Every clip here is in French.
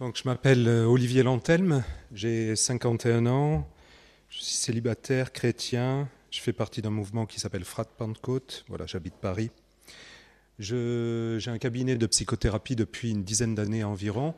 Donc, je m'appelle euh, Olivier Lantelme, j'ai 51 ans, je suis célibataire, chrétien, je fais partie d'un mouvement qui s'appelle Frat Pentecôte, voilà, j'habite Paris. J'ai un cabinet de psychothérapie depuis une dizaine d'années environ.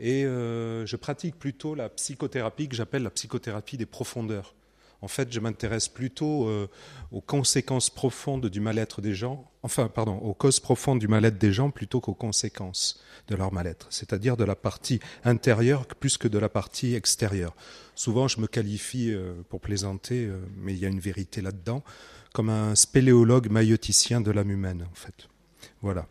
Et euh, je pratique plutôt la psychothérapie que j'appelle la psychothérapie des profondeurs. En fait, je m'intéresse plutôt euh, aux conséquences profondes du mal-être des gens, enfin, pardon, aux causes profondes du mal-être des gens plutôt qu'aux conséquences de leur mal-être, c'est-à-dire de la partie intérieure plus que de la partie extérieure. Souvent, je me qualifie, euh, pour plaisanter, euh, mais il y a une vérité là-dedans, comme un spéléologue maïoticien de l'âme humaine, en fait. Voilà.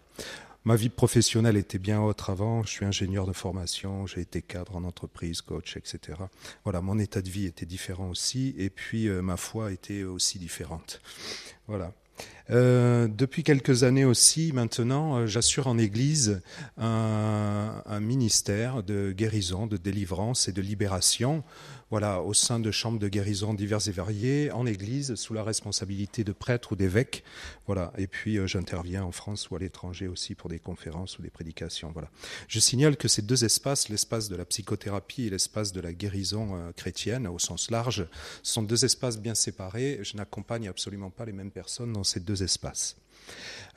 Ma vie professionnelle était bien autre avant. Je suis ingénieur de formation, j'ai été cadre en entreprise, coach, etc. Voilà, mon état de vie était différent aussi, et puis euh, ma foi était aussi différente. Voilà. Euh, depuis quelques années aussi, maintenant, euh, j'assure en Église un, un, ministère de guérison, de délivrance et de libération voilà, au sein de chambres de guérison diverses et variées, en Église, sous la responsabilité de prêtres ou d'évêques. Voilà. Et puis, euh, j'interviens en France ou à l'étranger aussi pour des conférences ou des prédications. Voilà. Je signale que ces deux espaces, l'espace de la psychothérapie et l'espace de la guérison euh, chrétienne au sens large, sont deux espaces bien séparés. Je n'accompagne absolument pas les mêmes personnes dans ces deux espaces.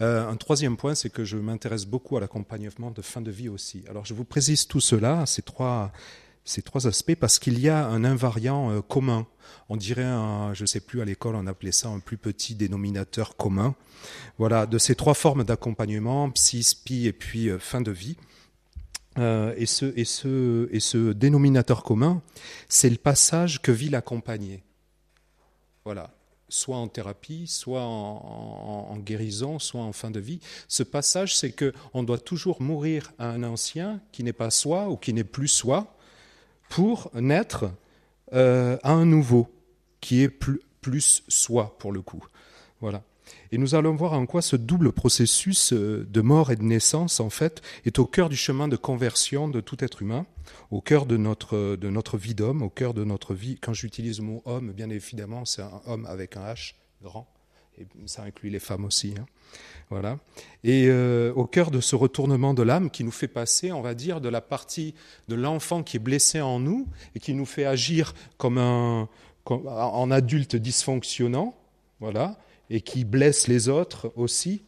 Euh, un troisième point, c'est que je m'intéresse beaucoup à l'accompagnement de fin de vie aussi. Alors, je vous précise tout cela, ces trois ces trois aspects parce qu'il y a un invariant euh, commun. On dirait, je ne sais plus, à l'école, on appelait ça un plus petit dénominateur commun. Voilà, de ces trois formes d'accompagnement, psy, spi et puis euh, fin de vie. Euh, et, ce, dénominateur commun, c'est le passage que vit l'accompagné. Voilà soit en thérapie, soit en, guérison, soit en fin de vie. Ce passage, c'est que on doit toujours mourir à un ancien qui n'est pas soi ou qui n'est plus soi, pour naître euh, à un nouveau qui est plus, plus soi pour le coup. Voilà. Et nous allons voir en quoi ce double processus euh, de mort et de naissance, en fait, est au cœur du chemin de conversion de tout être humain, au cœur de notre, de notre vie d'homme, au cœur de notre vie. Quand j'utilise le mot homme, bien évidemment, c'est un homme avec un H grand, et ça inclut les femmes aussi. Hein. Voilà. Et euh, au cœur de ce retournement de l'âme qui nous fait passer, on va dire, de la partie de l'enfant qui est blessé en nous et qui nous fait agir comme un en adulte dysfonctionnant, voilà, et qui blesse les autres aussi,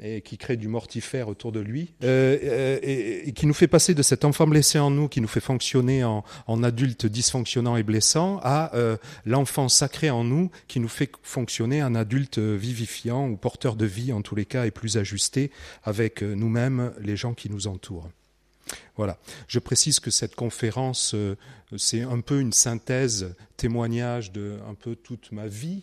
et qui crée du mortifère autour de lui, euh, euh, et, qui nous fait passer de cet enfant blessé en nous, qui nous fait fonctionner en, adulte dysfonctionnant et blessant, à euh, l'enfant sacré en nous, qui nous fait fonctionner en adulte vivifiant ou porteur de vie en tous les cas, et plus ajusté avec nous-mêmes, les gens qui nous entourent. Voilà. Je précise que cette conférence, c'est un peu une synthèse, témoignage de un peu toute ma vie,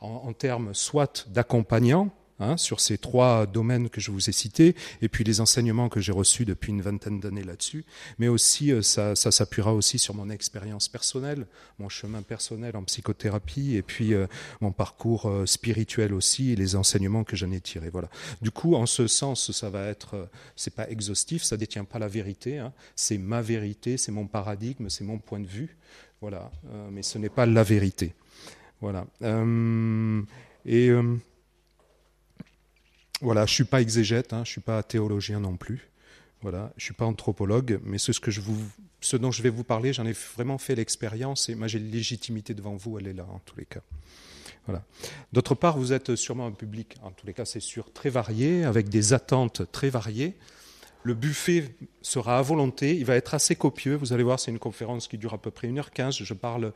en, en termes soit d'accompagnant, Hein, sur ces trois domaines que je vous ai cités, et puis les enseignements que j'ai reçus depuis une vingtaine d'années là-dessus. Mais aussi, euh, ça, s'appuiera aussi sur mon expérience personnelle, mon chemin personnel en psychothérapie, et puis euh, mon parcours euh, spirituel aussi, et les enseignements que j'en ai tirés. Voilà. Du coup, en ce sens, ça va être, c'est pas exhaustif, ça détient pas la vérité, hein. c'est ma vérité, c'est mon paradigme, c'est mon point de vue. Voilà. mais ce n'est pas la vérité. Voilà. et voilà, je suis pas exégète, hein, je suis pas théologien non plus. Voilà, je suis pas anthropologue, mais ce, dont je vais vous parler, j'en ai vraiment fait l'expérience et moi j'ai légitimité devant vous, elle est là en tous les cas. Voilà. D'autre part, vous êtes sûrement un public, en tous les cas c'est sûr, très varié, avec des attentes très variées. Le buffet sera à volonté, il va être assez copieux. Vous allez voir, c'est une conférence qui dure à peu près 1h15. Je parle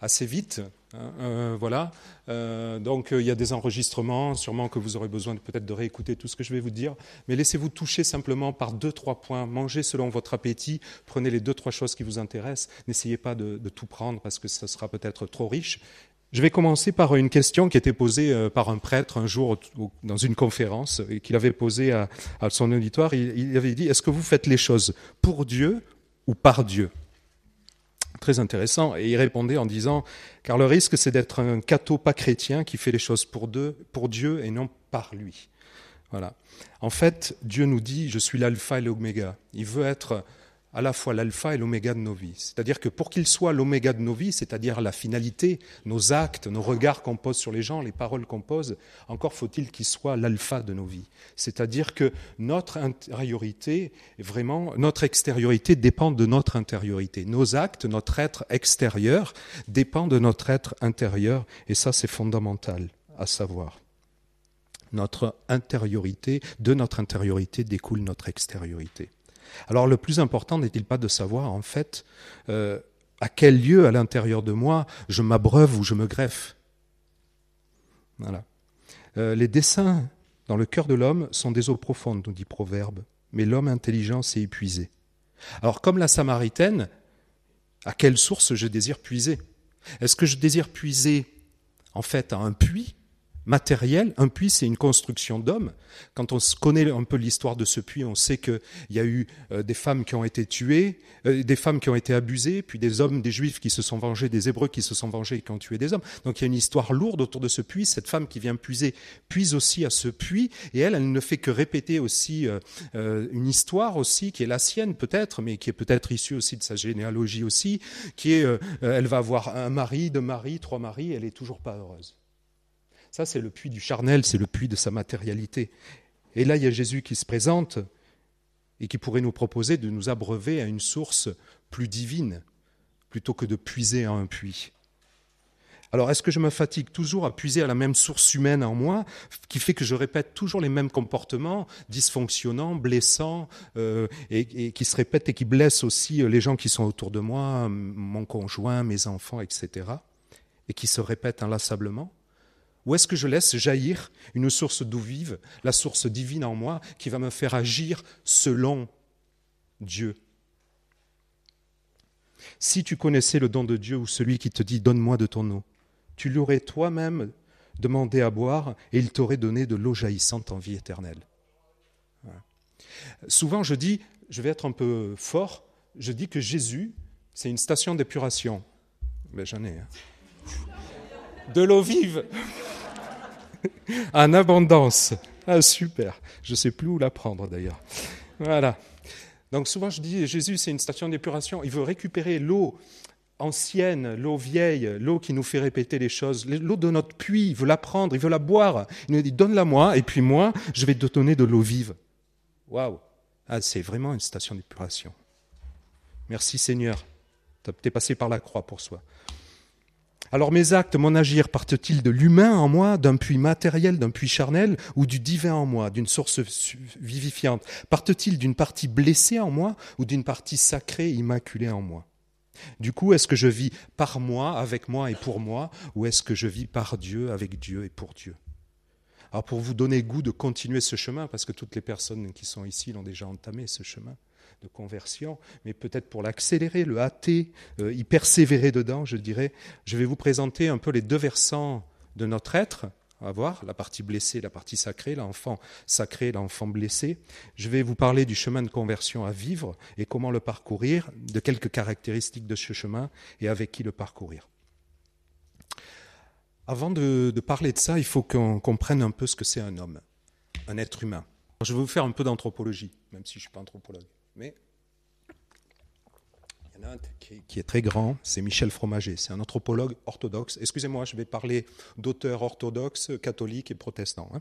assez vite. Hein, euh, voilà. Euh, donc euh, il y a des enregistrements, sûrement que vous aurez besoin peut-être de réécouter tout ce que je vais vous dire, mais laissez-vous toucher simplement par deux trois points. Mangez selon votre appétit. Prenez les deux trois choses qui vous intéressent. N'essayez pas de, tout prendre parce que ce sera peut-être trop riche. Je vais commencer par une question qui était posée par un prêtre un jour dans une conférence et qu'il avait posée à, son auditoire. il avait dit Est-ce que vous faites les choses pour Dieu ou par Dieu? Très intéressant. Et il répondait en disant, car le risque, c'est d'être un catho pas chrétien qui fait les choses pour, pour Dieu et non par lui. Voilà. En fait, Dieu nous dit, je suis l'alpha et l'oméga. Il veut être à la fois l'alpha et l'oméga de nos vies. C'est-à-dire que pour qu'il soit l'oméga de nos vies, c'est-à-dire la finalité, nos actes, nos regards qu'on pose sur les gens, les paroles qu'on pose, encore faut-il qu'il soit l'alpha de nos vies. C'est-à-dire que notre intériorité, vraiment, notre extériorité dépend de notre intériorité. Nos actes, notre être extérieur dépend de notre être intérieur, et ça c'est fondamental à savoir. Notre intériorité, de notre intériorité découle notre extériorité. Alors le plus important n'est-il pas de savoir en fait euh, à quel lieu à l'intérieur de moi je m'abreuve ou je me greffe? Voilà. Euh, les desseins dans le cœur de l'homme sont des eaux profondes, nous dit Proverbe, mais l'homme intelligent s'est épuisé. Alors comme la Samaritaine, à quelle source je désire puiser? Est-ce que je désire puiser en fait à un puits matériel. Un puits, c'est une construction d'hommes. Quand on connaît un peu l'histoire de ce puits, on sait qu'il y a eu euh, des femmes qui ont été tuées, euh, des femmes qui ont été abusées, puis des hommes, des juifs qui se sont vengés, des hébreux qui se sont vengés et qui ont tué des hommes. Donc il y a une histoire lourde autour de ce puits. Cette femme qui vient puiser puise aussi à ce puits, et elle, elle ne fait que répéter aussi euh, une histoire aussi qui est la sienne peut-être, mais qui est peut-être issue aussi de sa généalogie aussi, qui est, elle va avoir un mari, deux maris, trois maris, elle est toujours pas heureuse. Ça, c'est le puits du charnel, c'est le puits de sa matérialité. Et là, il y a Jésus qui se présente et qui pourrait nous proposer de nous abreuver à une source plus divine, plutôt que de puiser à un puits. Alors, est-ce que je me fatigue toujours à puiser à la même source humaine en moi, qui fait que je répète toujours les mêmes comportements dysfonctionnants, blessants, euh, et, et, qui se répètent et qui blessent aussi les gens qui sont autour de moi, mon conjoint, mes enfants, etc., et qui se répètent inlassablement? Ou est-ce que je laisse jaillir une source d'eau vive, la source divine en moi, qui va me faire agir selon Dieu? Si tu connaissais le don de Dieu ou celui qui te dit Donne-moi de ton eau, tu l'aurais toi-même demandé à boire et il t'aurait donné de l'eau jaillissante en vie éternelle. Souvent, je dis, je vais être un peu fort, je dis que Jésus, c'est une station d'épuration. Mais ben, j'en ai. Hein. De l'eau vive en abondance. Ah, super. Je ne sais plus où la prendre d'ailleurs. Voilà. Donc souvent je dis, Jésus c'est une station d'épuration. Il veut récupérer l'eau ancienne, l'eau vieille, l'eau qui nous fait répéter les choses, l'eau de notre puits, il veut la prendre, il veut la boire. Il nous dit, donne-la moi, et puis moi, je vais te donner de l'eau vive. Waouh ah, C'est vraiment une station d'épuration. Merci Seigneur. Tu es passé par la croix pour soi. Alors mes actes, mon agir partent-ils de l'humain en moi, d'un puits matériel, d'un puits charnel, ou du divin en moi, d'une source vivifiante? Partent-ils d'une partie blessée en moi, ou d'une partie sacrée, immaculée en moi? Du coup, est-ce que je vis par moi, avec moi et pour moi, ou est-ce que je vis par Dieu, avec Dieu et pour Dieu? Alors pour vous donner goût de continuer ce chemin, parce que toutes les personnes qui sont ici l'ont déjà entamé ce chemin, de conversion, mais peut-être pour l'accélérer, le hâter, euh, y persévérer dedans, je dirais, je vais vous présenter un peu les deux versants de notre être, à voir, la partie blessée, la partie sacrée, l'enfant sacré, l'enfant blessé. Je vais vous parler du chemin de conversion à vivre et comment le parcourir, de quelques caractéristiques de ce chemin et avec qui le parcourir. Avant de, parler de ça, il faut qu'on comprenne un peu ce que c'est un homme, un être humain. Je vais vous faire un peu d'anthropologie, même si je ne suis pas anthropologue. Mais il y en a un qui est, très grand, c'est Michel Fromager, c'est un anthropologue orthodoxe. Excusez-moi, je vais parler d'auteurs orthodoxes, catholiques et protestants. Hein.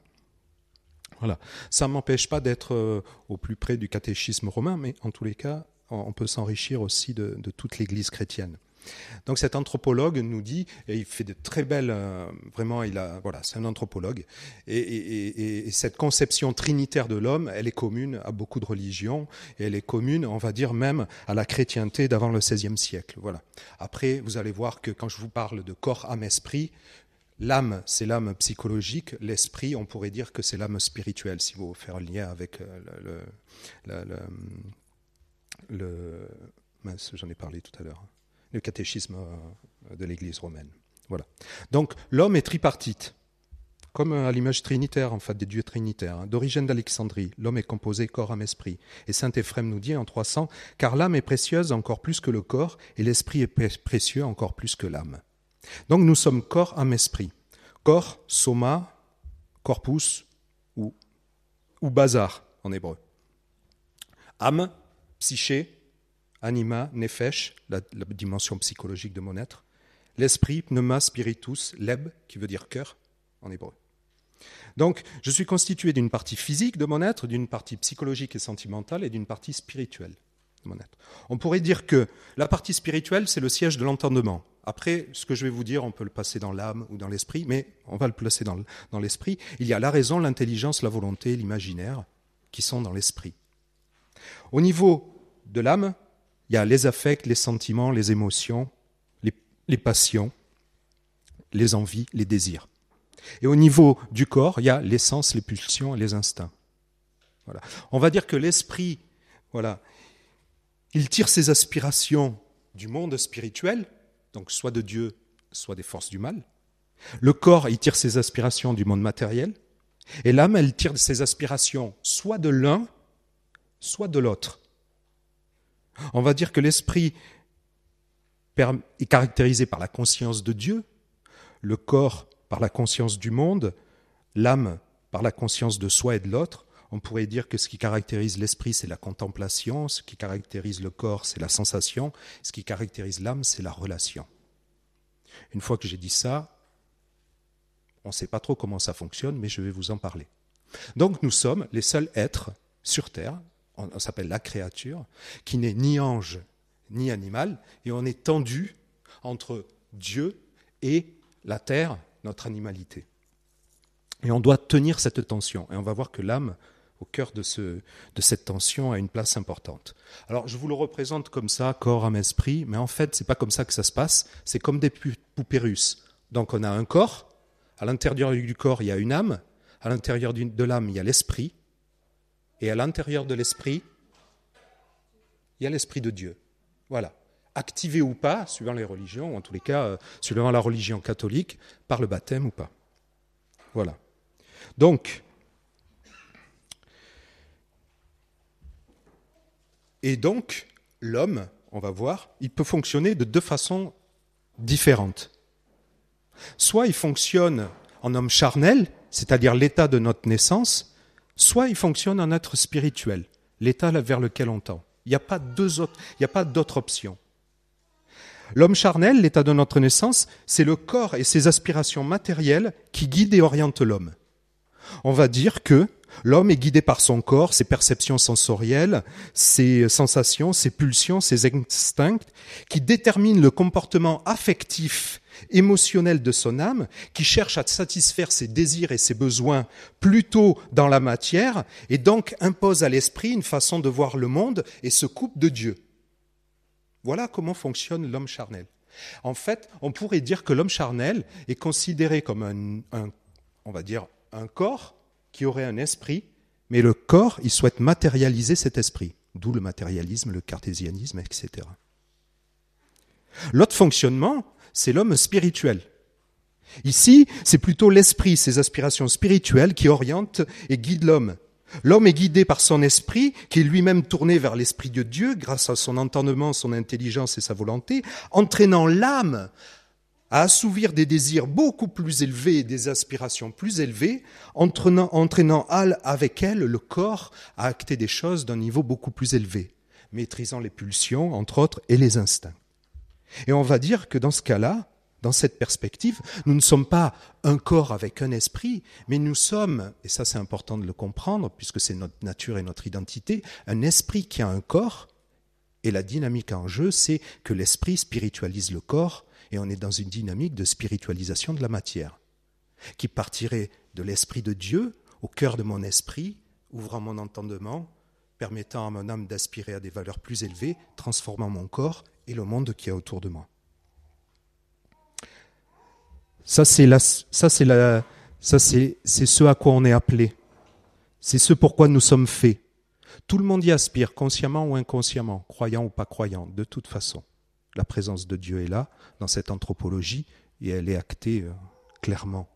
Voilà. Ça ne m'empêche pas d'être euh, au plus près du catéchisme romain, mais en tous les cas, on peut s'enrichir aussi de toute l'Église chrétienne. Donc cet anthropologue nous dit, et il fait de très belles, euh, vraiment, il a, voilà, c'est un anthropologue, et, cette conception trinitaire de l'homme, elle est commune à beaucoup de religions, et elle est commune, on va dire même, à la chrétienté d'avant le XVIe siècle. Voilà. Après, vous allez voir que quand je vous parle de corps, âme, esprit, L'âme, c'est l'âme psychologique. L'esprit, on pourrait dire que c'est l'âme spirituelle, si vous faire un lien avec euh, le. le, le j'en ai parlé tout à l'heure le catéchisme euh, de l'Église romaine. Voilà. Donc l'homme est tripartite, comme à l'image trinitaire, en fait, des dieux trinitaires. Hein. D'origine d'Alexandrie, l'homme est composé corps, âme, esprit. Et saint Éphrem nous dit en 300, car l'âme est précieuse encore plus que le corps, et l'esprit est précieux encore plus que l'âme. Donc nous sommes corps, âme, esprit. Corps, soma, corpus ou, ou bazar en hébreu. Âme, psyché, anima, nefesh, la, dimension psychologique de mon être, l'esprit, pneuma, spiritus, leb, qui veut dire cœur en hébreu. Donc, je suis constitué d'une partie physique de mon être, d'une partie psychologique et sentimentale et d'une partie spirituelle de mon être. On pourrait dire que la partie spirituelle, c'est le siège de l'entendement. Après, ce que je vais vous dire, on peut le passer dans l'âme ou dans l'esprit, mais on va le placer dans l'esprit. Il y a la raison, l'intelligence, la volonté, l'imaginaire, qui sont dans l'esprit. Au niveau de l'âme, il y a les affects, les sentiments, les émotions, les, les passions, les envies, les désirs. Et au niveau du corps, il y a l'essence, les pulsions et les instincts. Voilà. On va dire que l'esprit, voilà, il tire ses aspirations du monde spirituel, donc soit de Dieu, soit des forces du mal. Le corps, il tire ses aspirations du monde matériel. Et l'âme, elle tire ses aspirations soit de l'un, soit de l'autre. On va dire que l'esprit est caractérisé par la conscience de Dieu, le corps par la conscience du monde, l'âme par la conscience de soi et de l'autre. On pourrait dire que ce qui caractérise l'esprit, c'est la contemplation, ce qui caractérise le corps, c'est la sensation, ce qui caractérise l'âme, c'est la relation. Une fois que j'ai dit ça, on ne sait pas trop comment ça fonctionne, mais je vais vous en parler. Donc nous sommes les seuls êtres sur Terre, on s'appelle la créature, qui n'est ni ange ni animal, et on est tendu entre Dieu et la Terre notre animalité. Et on doit tenir cette tension. Et on va voir que l'âme, au cœur de, ce, de cette tension, a une place importante. Alors, je vous le représente comme ça, corps, âme, esprit, mais en fait, c'est pas comme ça que ça se passe. C'est comme des poupées. Donc, on a un corps. À l'intérieur du corps, il y a une âme. À l'intérieur de l'âme, il y a l'esprit. Et à l'intérieur de l'esprit, il y a l'esprit de Dieu. Voilà activé ou pas, suivant les religions, ou en tous les cas, euh, suivant la religion catholique, par le baptême ou pas. Voilà. Donc, et donc, l'homme, on va voir, il peut fonctionner de deux façons différentes. Soit il fonctionne en homme charnel, c'est-à-dire l'état de notre naissance, soit il fonctionne en être spirituel, l'état vers lequel on tend. Il n'y a pas d'autre option. L'homme charnel, l'état de notre naissance, c'est le corps et ses aspirations matérielles qui guident et orientent l'homme. On va dire que l'homme est guidé par son corps, ses perceptions sensorielles, ses sensations, ses pulsions, ses instincts, qui déterminent le comportement affectif, émotionnel de son âme, qui cherche à satisfaire ses désirs et ses besoins plutôt dans la matière, et donc impose à l'esprit une façon de voir le monde et se coupe de Dieu. Voilà comment fonctionne l'homme charnel. En fait, on pourrait dire que l'homme charnel est considéré comme un, on va dire, un corps qui aurait un esprit, mais le corps, il souhaite matérialiser cet esprit, d'où le matérialisme, le cartésianisme, etc. L'autre fonctionnement, c'est l'homme spirituel. Ici, c'est plutôt l'esprit, ses aspirations spirituelles qui orientent et guident l'homme. L'homme est guidé par son esprit, qui est lui-même tourné vers l'esprit de Dieu grâce à son entendement, son intelligence et sa volonté, entraînant l'âme à assouvir des désirs beaucoup plus élevés et des aspirations plus élevées, entraînant, entraînant avec elle le corps à acter des choses d'un niveau beaucoup plus élevé, maîtrisant les pulsions, entre autres, et les instincts. Et on va dire que dans ce cas-là, dans cette perspective, nous ne sommes pas un corps avec un esprit, mais nous sommes, et ça c'est important de le comprendre, puisque c'est notre nature et notre identité, un esprit qui a un corps, et la dynamique en jeu, c'est que l'esprit spiritualise le corps, et on est dans une dynamique de spiritualisation de la matière, qui partirait de l'esprit de Dieu au cœur de mon esprit, ouvrant mon entendement, permettant à mon âme d'aspirer à des valeurs plus élevées, transformant mon corps et le monde qui est autour de moi. Ça, c'est la, ça, c'est la, ça, c'est, c'est ce à quoi on est appelé. C'est ce pourquoi nous sommes faits. Tout le monde y aspire, consciemment ou inconsciemment, croyant ou pas croyant, de toute façon. La présence de Dieu est là, dans cette anthropologie, et elle est actée euh, clairement.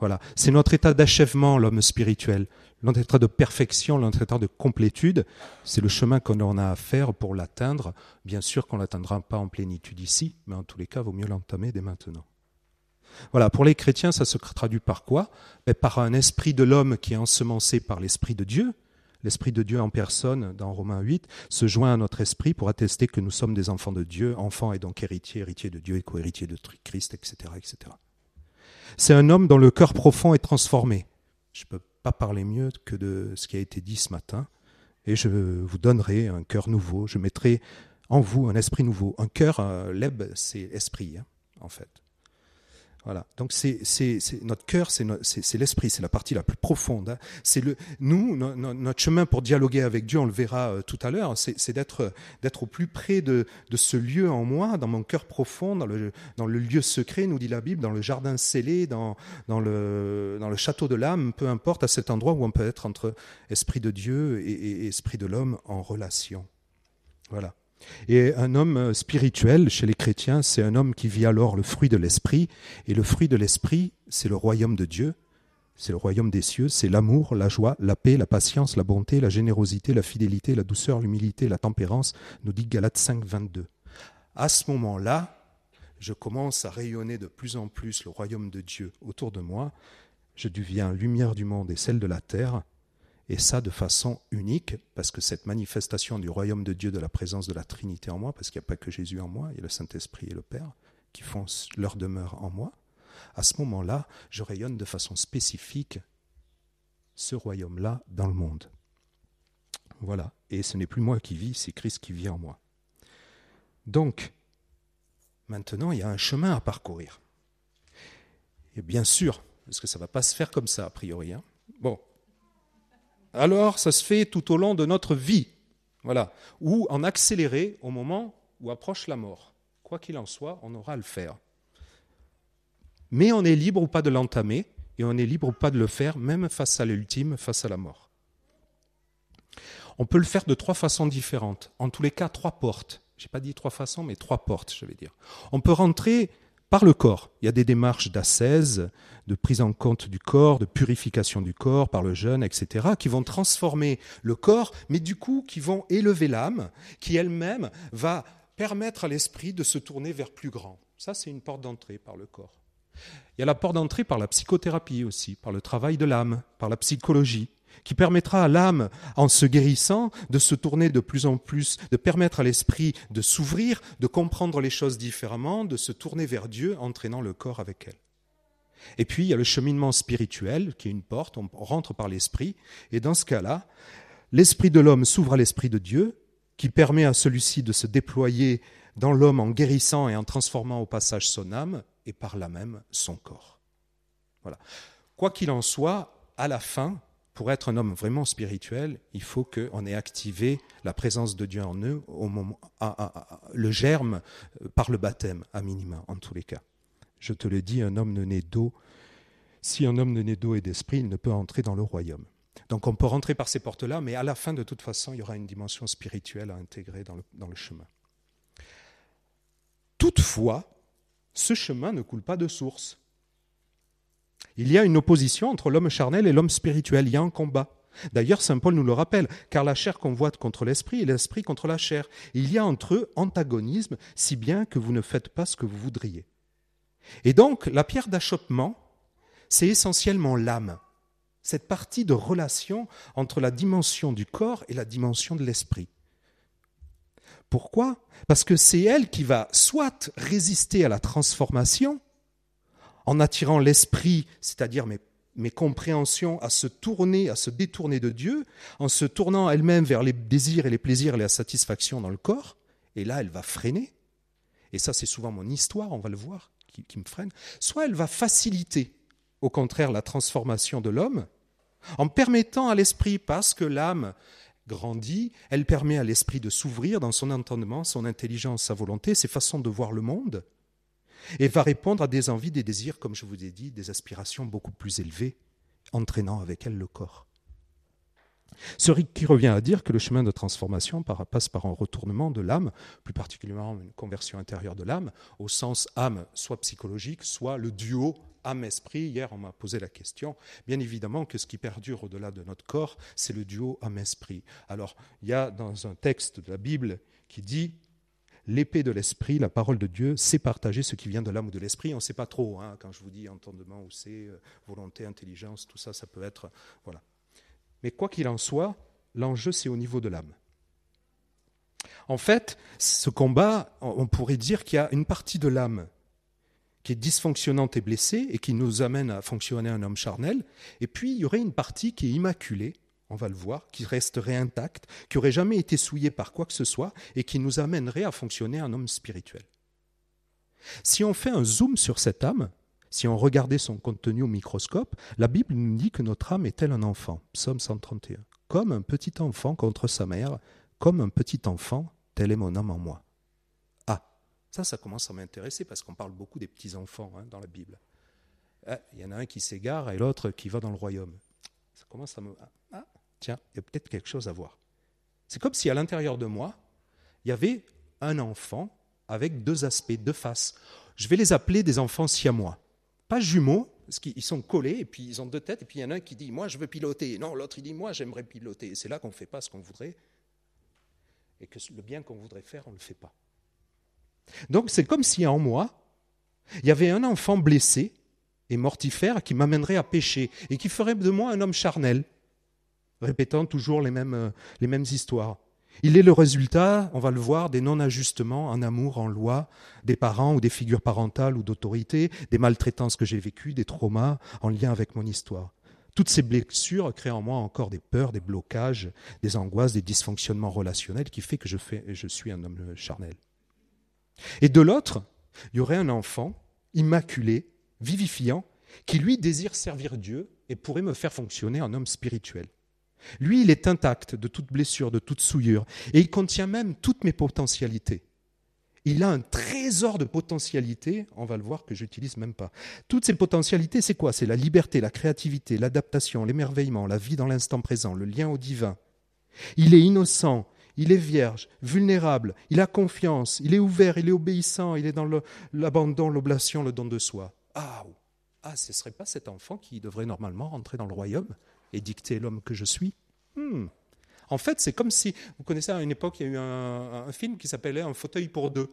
Voilà. C'est notre état d'achèvement, l'homme spirituel. Notre état de perfection, notre état de complétude. C'est le chemin qu'on a à faire pour l'atteindre. Bien sûr qu'on ne l'atteindra pas en plénitude ici, mais en tous les cas, vaut mieux l'entamer dès maintenant. Voilà, pour les chrétiens, ça se traduit par quoi? Ben, Par un esprit de l'homme qui est ensemencé par l'esprit de Dieu, l'Esprit de Dieu en personne, dans Romains 8, se joint à notre esprit pour attester que nous sommes des enfants de Dieu, enfants et donc héritiers, héritiers de Dieu et co-héritiers de Christ, etc. etc. C'est un homme dont le cœur profond est transformé. Je ne peux pas parler mieux que de ce qui a été dit ce matin. Et je vous donnerai un cœur nouveau. Je mettrai en vous un esprit nouveau. Un cœur, euh, leb, c'est esprit, hein, en fait. Voilà. Donc c'est, notre cœur, c'est, l'esprit, c'est la partie la plus profonde. Hein. C'est le, nous, notre chemin pour dialoguer avec Dieu, on le verra euh, tout à l'heure, c'est, d'être, d'être au plus près de, ce lieu en moi, dans mon cœur profond, dans le, dans le lieu secret, nous dit la Bible, dans le jardin scellé, dans, dans, le, dans le château de l'âme, peu importe, à cet endroit où on peut être entre esprit de Dieu et esprit de l'homme en relation. Voilà. Et un homme euh, spirituel, chez les chrétiens, c'est un homme qui vit alors le fruit de l'esprit. Et le fruit de l'esprit, c'est le royaume de Dieu, c'est le royaume des cieux, c'est l'amour, la joie, la paix, la patience, la bonté, la générosité, la fidélité, la douceur, l'humilité, la tempérance, nous dit Galates 5, 22. À ce moment-là, je commence à rayonner de plus en plus le royaume de Dieu autour de moi. Je deviens lumière du monde et celle de la terre et ça de façon unique, parce que cette manifestation du royaume de Dieu, de la présence de la Trinité en moi, parce qu'il n'y a pas que Jésus en moi, il y a le Saint-Esprit et le Père qui font leur demeure en moi, à ce moment-là, je rayonne de façon spécifique ce royaume-là dans le monde. Voilà, et ce n'est plus moi qui vis, c'est Christ qui vit en moi. Donc, maintenant, il y a un chemin à parcourir. Et bien sûr, parce que ça ne va pas se faire comme ça, a priori. Hein. Bon, alors ça se fait tout au long de notre vie, voilà, ou en accéléré au moment où approche la mort. Quoi qu'il en soit, on aura à le faire. Mais on est libre ou pas de l'entamer, et on est libre ou pas de le faire, même face à l'ultime, face à la mort. On peut le faire de trois façons différentes. En tous les cas, trois portes. Je n'ai pas dit trois façons, mais trois portes, je vais dire. On peut rentrer par le corps. Il y a des démarches d'ascèse, de prise en compte du corps, de purification du corps par le jeûne, etc., qui vont transformer le corps, mais du coup qui vont élever l'âme, qui elle-même va permettre à l'esprit de se tourner vers plus grand. Ça, c'est une porte d'entrée par le corps. Il y a la porte d'entrée par la psychothérapie aussi, par le travail de l'âme, par la psychologie qui permettra à l'âme, en se guérissant, de se tourner de plus en plus, de permettre à l'esprit de s'ouvrir, de comprendre les choses différemment, de se tourner vers Dieu, entraînant le corps avec elle. Et puis, il y a le cheminement spirituel, qui est une porte, on rentre par l'esprit, et dans ce cas-là, l'esprit de l'homme s'ouvre à l'esprit de Dieu, qui permet à celui-ci de se déployer dans l'homme en guérissant et en transformant au passage son âme, et par là même son corps. Voilà. Quoi qu'il en soit, à la fin, pour être un homme vraiment spirituel, il faut qu'on ait activé la présence de Dieu en eux, le germe euh, par le baptême, à minima, en tous les cas. Je te le dis, un homme ne naît d'eau. Si un homme ne naît d'eau et d'esprit, il ne peut entrer dans le royaume. Donc on peut rentrer par ces portes-là, mais à la fin, de toute façon, il y aura une dimension spirituelle à intégrer dans le chemin. Toutefois, ce chemin ne coule pas de source. Il y a une opposition entre l'homme charnel et l'homme spirituel, il y a un combat. D'ailleurs, Saint Paul nous le rappelle, car la chair convoite contre l'esprit et l'esprit contre la chair. Il y a entre eux antagonisme, si bien que vous ne faites pas ce que vous voudriez. Et donc, la pierre d'achoppement, c'est essentiellement l'âme, cette partie de relation entre la dimension du corps et la dimension de l'esprit. Pourquoi? Parce que c'est elle qui va soit résister à la transformation, en attirant l'esprit, c'est-à-dire mes, compréhensions, à se tourner, à se détourner de Dieu, en se tournant elle-même vers les désirs et les plaisirs et la satisfaction dans le corps, et là elle va freiner, et ça c'est souvent mon histoire, on va le voir, qui me freine, soit elle va faciliter, au contraire, la transformation de l'homme, en permettant à l'esprit, parce que l'âme grandit, elle permet à l'esprit de s'ouvrir dans son entendement, son intelligence, sa volonté, ses façons de voir le monde, et va répondre à des envies, des désirs, comme je vous ai dit, des aspirations beaucoup plus élevées, entraînant avec elles le corps. Ce qui revient à dire que le chemin de transformation passe par un retournement de l'âme, plus particulièrement une conversion intérieure de l'âme, au sens âme soit psychologique, soit le duo âme-esprit. Hier, on m'a posé la question. Bien évidemment que ce qui perdure au-delà de notre corps, c'est le duo âme-esprit. Alors, il y a dans un texte de la Bible qui dit l'épée de l'esprit, la parole de Dieu, c'est partager ce qui vient de l'âme ou de l'esprit. On ne sait pas trop, hein, quand je vous dis entendement ou c'est euh, volonté, intelligence, tout ça, ça peut être. Voilà. Mais quoi qu'il en soit, l'enjeu, c'est au niveau de l'âme. En fait, ce combat, on pourrait dire qu'il y a une partie de l'âme qui est dysfonctionnante et blessée et qui nous amène à fonctionner un homme charnel. Et puis, il y aurait une partie qui est immaculée, on va le voir, qui resterait intacte, qui aurait jamais été souillée par quoi que ce soit et qui nous amènerait à fonctionner un homme spirituel. Si on fait un zoom sur cette âme, si on regardait son contenu au microscope, la Bible nous dit que notre âme est telle un enfant, Psaume 131, comme un petit enfant contre sa mère, comme un petit enfant, tel est mon âme en moi. Ah, ça, ça commence à m'intéresser parce qu'on parle beaucoup des petits-enfants hein, dans la Bible. Ah, il y en a un qui s'égare et l'autre qui va dans le royaume. Ça commence à me... Ah, tiens, il y a peut-être quelque chose à voir. C'est comme si à l'intérieur de moi, il y avait un enfant avec deux aspects, deux faces. Je vais les appeler des enfants siamois pas jumeaux, parce qu'ils sont collés, et puis ils ont deux têtes, et puis il y en a un qui dit Moi, je veux piloter. Non, l'autre, il dit Moi, j'aimerais piloter. c'est là qu'on ne fait pas ce qu'on voudrait, et que le bien qu'on voudrait faire, on ne le fait pas. Donc, c'est comme si en moi, il y avait un enfant blessé et mortifère qui m'amènerait à pécher, et qui ferait de moi un homme charnel, répétant toujours les mêmes, euh, les mêmes histoires. Il est le résultat, on va le voir, des non-ajustements en amour, en loi, des parents ou des figures parentales ou d'autorité, des maltraitances que j'ai vécues, des traumas en lien avec mon histoire. Toutes ces blessures créent en moi encore des peurs, des blocages, des angoisses, des dysfonctionnements relationnels qui fait que je, je suis un homme charnel. Et de l'autre, il y aurait un enfant immaculé, vivifiant, qui lui désire servir Dieu et pourrait me faire fonctionner en homme spirituel. Lui, il est intact de toute blessure, de toute souillure, et il contient même toutes mes potentialités. Il a un trésor de potentialités, on va le voir, que j'utilise même pas. Toutes ces potentialités, c'est quoi? C'est la liberté, la créativité, l'adaptation, l'émerveillement, la vie dans l'instant présent, le lien au divin. Il est innocent, il est vierge, vulnérable, il a confiance, il est ouvert, il est obéissant, il est dans l'abandon, l'oblation, le don de soi. Ah, ah, ce ne serait pas cet enfant qui devrait normalement rentrer dans le royaume? Et dicter l'homme que je suis hmm. En fait, c'est comme si, vous connaissez à une époque, il y a eu un, film qui s'appelait Un fauteuil pour deux.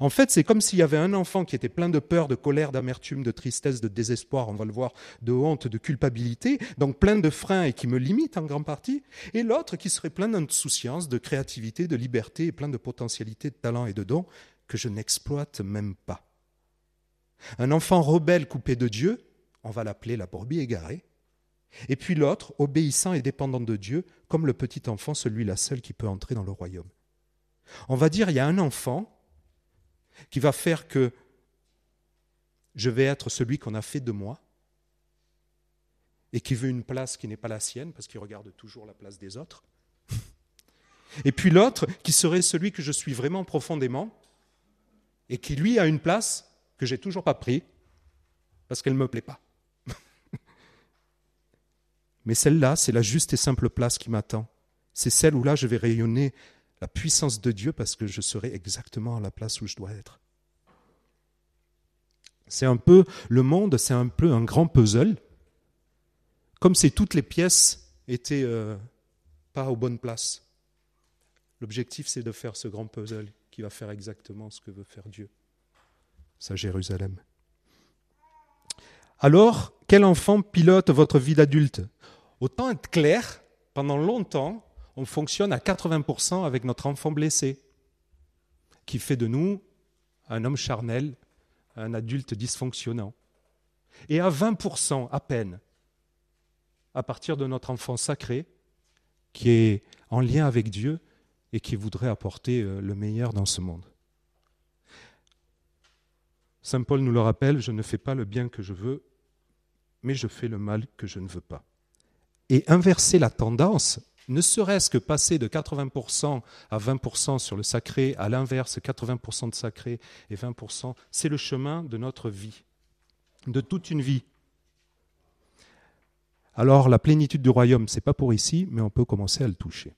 En fait, c'est comme s'il y avait un enfant qui était plein de peur, de colère, d'amertume, de tristesse, de désespoir, on va le voir, de honte, de culpabilité, donc plein de freins et qui me limite en grande partie, et l'autre qui serait plein d'insouciance, de créativité, de liberté et plein de potentialités, de talent et de dons que je n'exploite même pas. Un enfant rebelle coupé de Dieu, on va l'appeler la brebis égarée, et puis l'autre, obéissant et dépendant de Dieu, comme le petit enfant, celui-là seul qui peut entrer dans le royaume. On va dire, il y a un enfant qui va faire que je vais être celui qu'on a fait de moi, et qui veut une place qui n'est pas la sienne, parce qu'il regarde toujours la place des autres. Et puis l'autre, qui serait celui que je suis vraiment profondément, et qui lui a une place que j'ai toujours pas pris, parce qu'elle ne me plaît pas. Mais celle-là, c'est la juste et simple place qui m'attend. C'est celle où là, je vais rayonner la puissance de Dieu parce que je serai exactement à la place où je dois être. C'est un peu, le monde, c'est un peu un grand puzzle. Comme si toutes les pièces étaient euh, pas aux bonnes places. L'objectif, c'est de faire ce grand puzzle qui va faire exactement ce que veut faire Dieu, sa Jérusalem. Alors, quel enfant pilote votre vie d'adulte? Autant être clair, pendant longtemps, on fonctionne à 80% avec notre enfant blessé, qui fait de nous un homme charnel, un adulte dysfonctionnant. Et à 20% à peine, à partir de notre enfant sacré, qui est en lien avec Dieu et qui voudrait apporter euh, le meilleur dans ce monde. Saint Paul nous le rappelle, je ne fais pas le bien que je veux, mais je fais le mal que je ne veux pas et inverser la tendance, ne serait-ce que passer de 80% à 20% sur le sacré, à l'inverse, 80% de sacré et 20%, c'est le chemin de notre vie, de toute une vie. Alors la plénitude du royaume, ce n'est pas pour ici, mais on peut commencer à le toucher.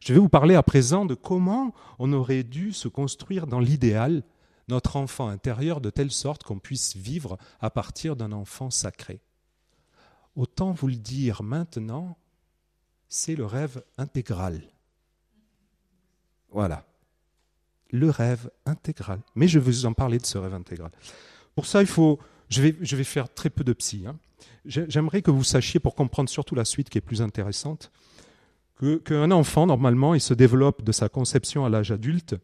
Je vais vous parler à présent de comment on aurait dû se construire dans l'idéal notre enfant intérieur de telle sorte qu'on puisse vivre à partir d'un enfant sacré. Autant vous le dire maintenant, c'est le rêve intégral. Voilà. Le rêve intégral. Mais je vais vous en parler de ce rêve intégral. Pour ça, il faut je vais, faire très peu de psy. Hein. J'aimerais que vous sachiez, pour comprendre surtout la suite qui est plus intéressante, qu'un enfant, normalement, il se développe de sa conception à l'âge adulte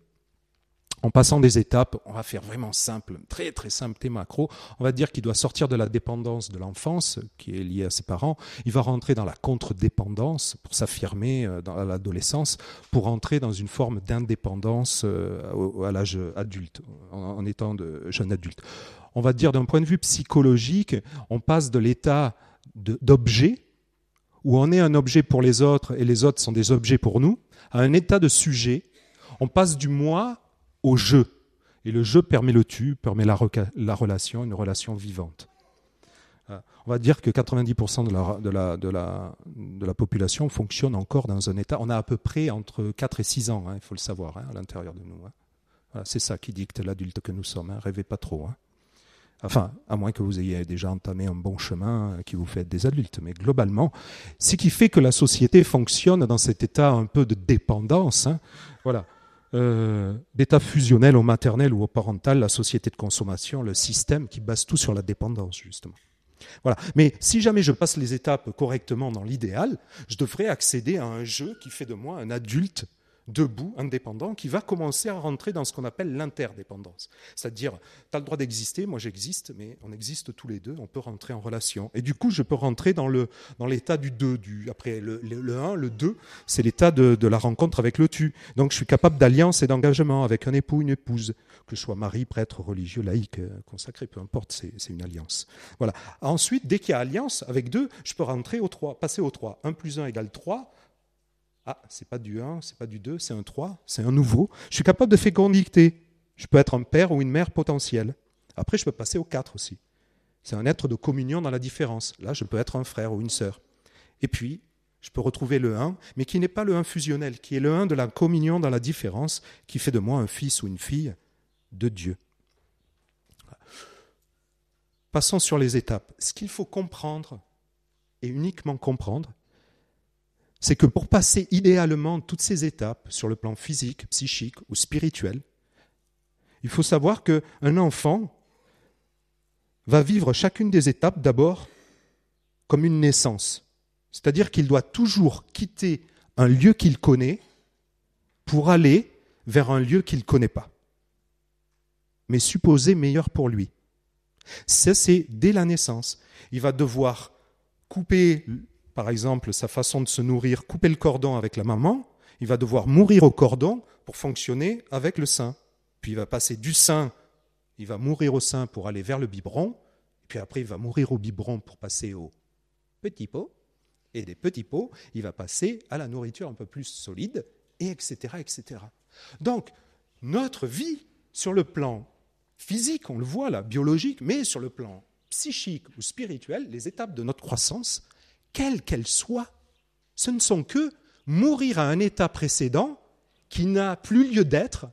en passant des étapes, on va faire vraiment simple, très très simple, thé macro, on va dire qu'il doit sortir de la dépendance de l'enfance, qui est liée à ses parents, il va rentrer dans la contre-dépendance pour s'affirmer euh, dans l'adolescence, pour rentrer dans une forme d'indépendance euh, à l'âge adulte, en étant jeune adulte. On va dire d'un point de vue psychologique, on passe de l'état d'objet, où on est un objet pour les autres et les autres sont des objets pour nous, à un état de sujet. On passe du moi au jeu. Et le jeu permet le tu, permet la, la relation, une relation vivante. Euh, on va dire que 90% de la, population fonctionne encore dans un état. On a à peu près entre 4 et 6 ans, hein, il faut le savoir, hein, à l'intérieur de nous. Hein. c'est ça qui dicte l'adulte que nous sommes. Rêvez pas trop. Enfin, à moins que vous ayez déjà entamé un bon chemin qui vous fait des adultes. Mais globalement, ce qui fait que la société fonctionne dans cet état un peu de dépendance. Voilà. Euh, d'état fusionnel au maternel ou au parental, la société de consommation, le système qui base tout sur la dépendance, justement. Voilà. Mais si jamais je passe les étapes correctement dans l'idéal, je devrais accéder à un jeu qui fait de moi un adulte debout, indépendant, qui va commencer à rentrer dans ce qu'on appelle l'interdépendance. C'est-à-dire, tu as le droit d'exister, moi j'existe, mais on existe tous les deux, on peut rentrer en relation. Et du coup, je peux rentrer dans, le, dans l'état du 2. Du, après, le, le, 1, le 2, c'est l'état de, de, la rencontre avec le tu. Donc je suis capable d'alliance et d'engagement avec un époux, une épouse, que je sois mari, prêtre, religieux, laïque, euh, consacré, peu importe, c'est, une alliance. Voilà. Ensuite, dès qu'il y a alliance avec 2, je peux rentrer au 3, passer au 3. 1 plus 1 égale 3 ah, c'est pas du 1, c'est pas du 2, c'est un 3, c'est un nouveau. Je suis capable de fécondité. Je peux être un père ou une mère potentielle. Après, je peux passer au 4 aussi. C'est un être de communion dans la différence. Là, je peux être un frère ou une sœur. Et puis, je peux retrouver le 1, mais qui n'est pas le 1 fusionnel, qui est le 1 de la communion dans la différence, qui fait de moi un fils ou une fille de Dieu. Passons sur les étapes. Ce qu'il faut comprendre, et uniquement comprendre, c'est que pour passer idéalement toutes ces étapes sur le plan physique, psychique ou spirituel, il faut savoir qu'un enfant va vivre chacune des étapes d'abord comme une naissance. C'est-à-dire qu'il doit toujours quitter un lieu qu'il connaît pour aller vers un lieu qu'il ne connaît pas, mais supposé meilleur pour lui. Ça, c'est dès la naissance. Il va devoir couper par exemple, sa façon de se nourrir, couper le cordon avec la maman, il va devoir mourir au cordon pour fonctionner avec le sein. Puis il va passer du sein, il va mourir au sein pour aller vers le biberon, et puis après il va mourir au biberon pour passer au petit pot, et des petits pots, il va passer à la nourriture un peu plus solide, et etc. etc. Donc, notre vie, sur le plan physique, on le voit là, biologique, mais sur le plan psychique ou spirituel, les étapes de notre croissance, quelle qu'elle soit, ce ne sont que mourir à un état précédent qui n'a plus lieu d'être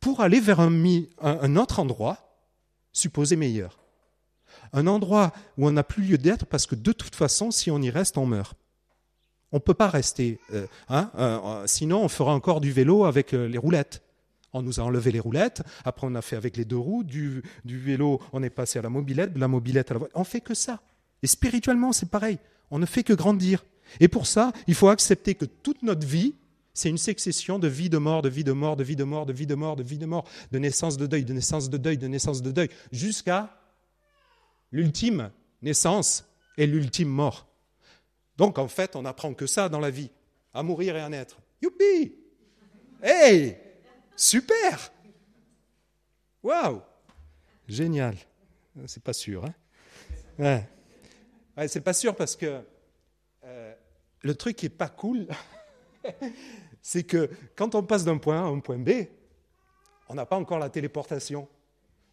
pour aller vers un, autre endroit supposé meilleur. Un endroit où on n'a plus lieu d'être parce que de toute façon, si on y reste, on meurt. On ne peut pas rester. Euh, hein, euh, euh, sinon, on fera encore du vélo avec les roulettes. On nous a enlevé les roulettes, après on a fait avec les deux roues, du, vélo, on est passé à la mobilette, de la mobilette à la voiture. On fait que ça. Et spirituellement, c'est pareil. On ne fait que grandir. Et pour ça, il faut accepter que toute notre vie, c'est une succession de vie, de mort, de vie, de mort, de vie, de mort, de vie, de mort, de vie, de mort, de naissance, de deuil, de naissance, de deuil, de naissance, de deuil, jusqu'à l'ultime naissance et l'ultime mort. Donc en fait, on n'apprend que ça dans la vie, à mourir et à naître. Youpi Hey Super Waouh Génial. C'est pas sûr, hein? C'est pas sûr parce que euh, le truc qui est pas cool, c'est que quand on passe d'un point A à un point B, on n'a pas encore la téléportation.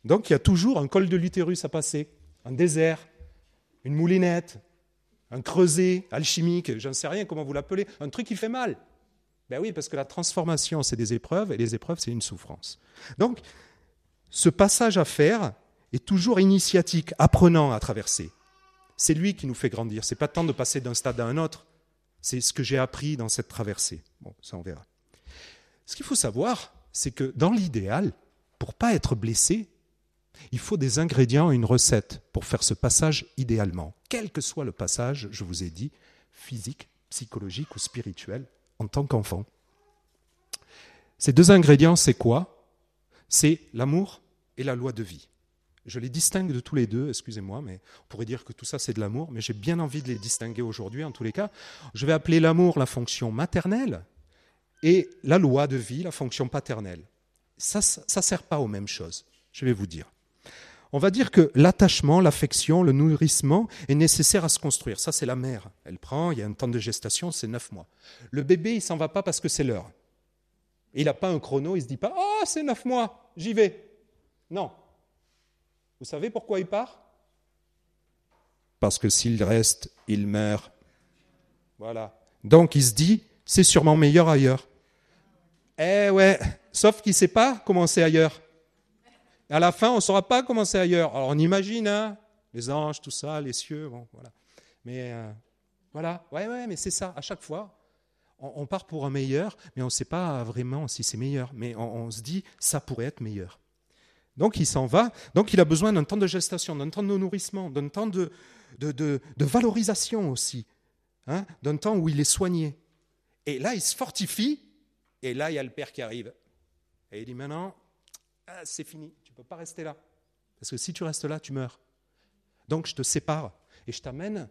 Donc il y a toujours un col de l'utérus à passer, un désert, une moulinette, un creuset alchimique, je ne sais rien comment vous l'appelez, un truc qui fait mal. Ben oui, parce que la transformation, c'est des épreuves, et les épreuves, c'est une souffrance. Donc, ce passage à faire est toujours initiatique, apprenant à traverser. C'est lui qui nous fait grandir. C'est pas tant de passer d'un stade à un autre. C'est ce que j'ai appris dans cette traversée. Bon, ça on verra. Ce qu'il faut savoir, c'est que dans l'idéal, pour pas être blessé, Il faut des ingrédients et une recette pour faire ce passage idéalement. Quel que soit le passage, je vous ai dit, physique, psychologique ou spirituel, en tant qu'enfant. Ces deux ingrédients, c'est quoi? C'est l'amour et la loi de vie. Je les distingue de tous les deux, excusez-moi, mais on pourrait dire que tout ça c'est de l'amour, mais j'ai bien envie de les distinguer aujourd'hui en tous les cas. Je vais appeler l'amour la fonction maternelle et la loi de vie la fonction paternelle. Ça ne sert pas aux mêmes choses, je vais vous dire. On va dire que l'attachement, l'affection, le nourrissement est nécessaire à se construire. Ça, c'est la mère. Elle prend, il y a un temps de gestation, c'est neuf mois. Le bébé, il s'en va pas parce que c'est l'heure. Il n'a pas un chrono, il se dit pas Oh, c'est neuf mois, j'y vais. Non. Vous savez pourquoi il part? Parce que s'il reste, il meurt. Voilà. Donc il se dit C'est sûrement meilleur ailleurs. Eh ouais, sauf qu'il ne sait pas comment c'est ailleurs. À la fin, on ne saura pas comment c'est ailleurs. Alors on imagine, hein, les anges, tout ça, les cieux, bon, voilà. Mais euh, voilà, ouais, ouais, mais c'est ça. À chaque fois, on, part pour un meilleur, mais on ne sait pas vraiment si c'est meilleur. Mais on, se dit, ça pourrait être meilleur. Donc il s'en va. Donc il a besoin d'un temps de gestation, d'un temps de nourrissement, d'un temps de, de, valorisation aussi, hein, d'un temps où il est soigné. Et là, il se fortifie. Et là, il y a le père qui arrive. Et il dit maintenant, ah, c'est fini. Tu ne peux pas rester là. Parce que si tu restes là, tu meurs. Donc je te sépare et je t'amène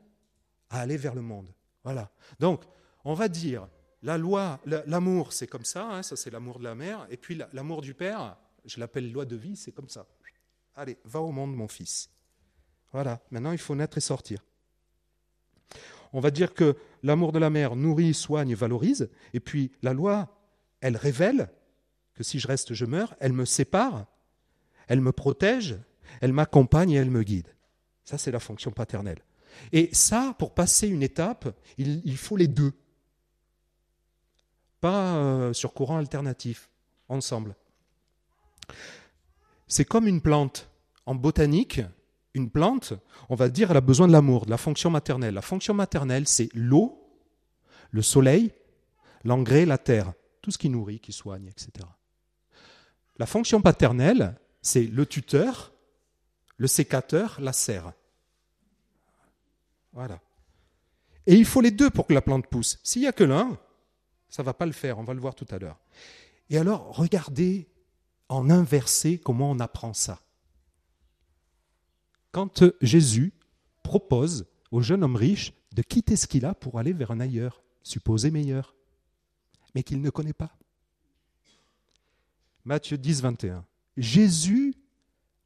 à aller vers le monde. Voilà. Donc, on va dire, la loi, l'amour, c'est comme ça, hein, ça c'est l'amour de la mère, et puis l'amour du père, je l'appelle loi de vie, c'est comme ça. Allez, va au monde, mon fils. Voilà, maintenant il faut naître et sortir. On va dire que l'amour de la mère nourrit, soigne, valorise, et puis la loi, elle révèle que si je reste, je meurs, elle me sépare, elle me protège, elle m'accompagne et elle me guide. Ça, c'est la fonction paternelle. Et ça, pour passer une étape, il, faut les deux. Pas euh, sur courant alternatif, ensemble. C'est comme une plante. En botanique, une plante, on va dire, elle a besoin de l'amour, de la fonction maternelle. La fonction maternelle, c'est l'eau, le soleil, l'engrais, la terre, tout ce qui nourrit, qui soigne, etc. La fonction paternelle, c'est le tuteur, le sécateur, la serre. Voilà. Et il faut les deux pour que la plante pousse. S'il n'y a que l'un, ça ne va pas le faire, on va le voir tout à l'heure. Et alors, regardez en inversé comment on apprend ça. Quand Jésus propose au jeune homme riche de quitter ce qu'il a pour aller vers un ailleurs, supposé meilleur, mais qu'il ne connaît pas. Matthieu 10, 21. Jésus,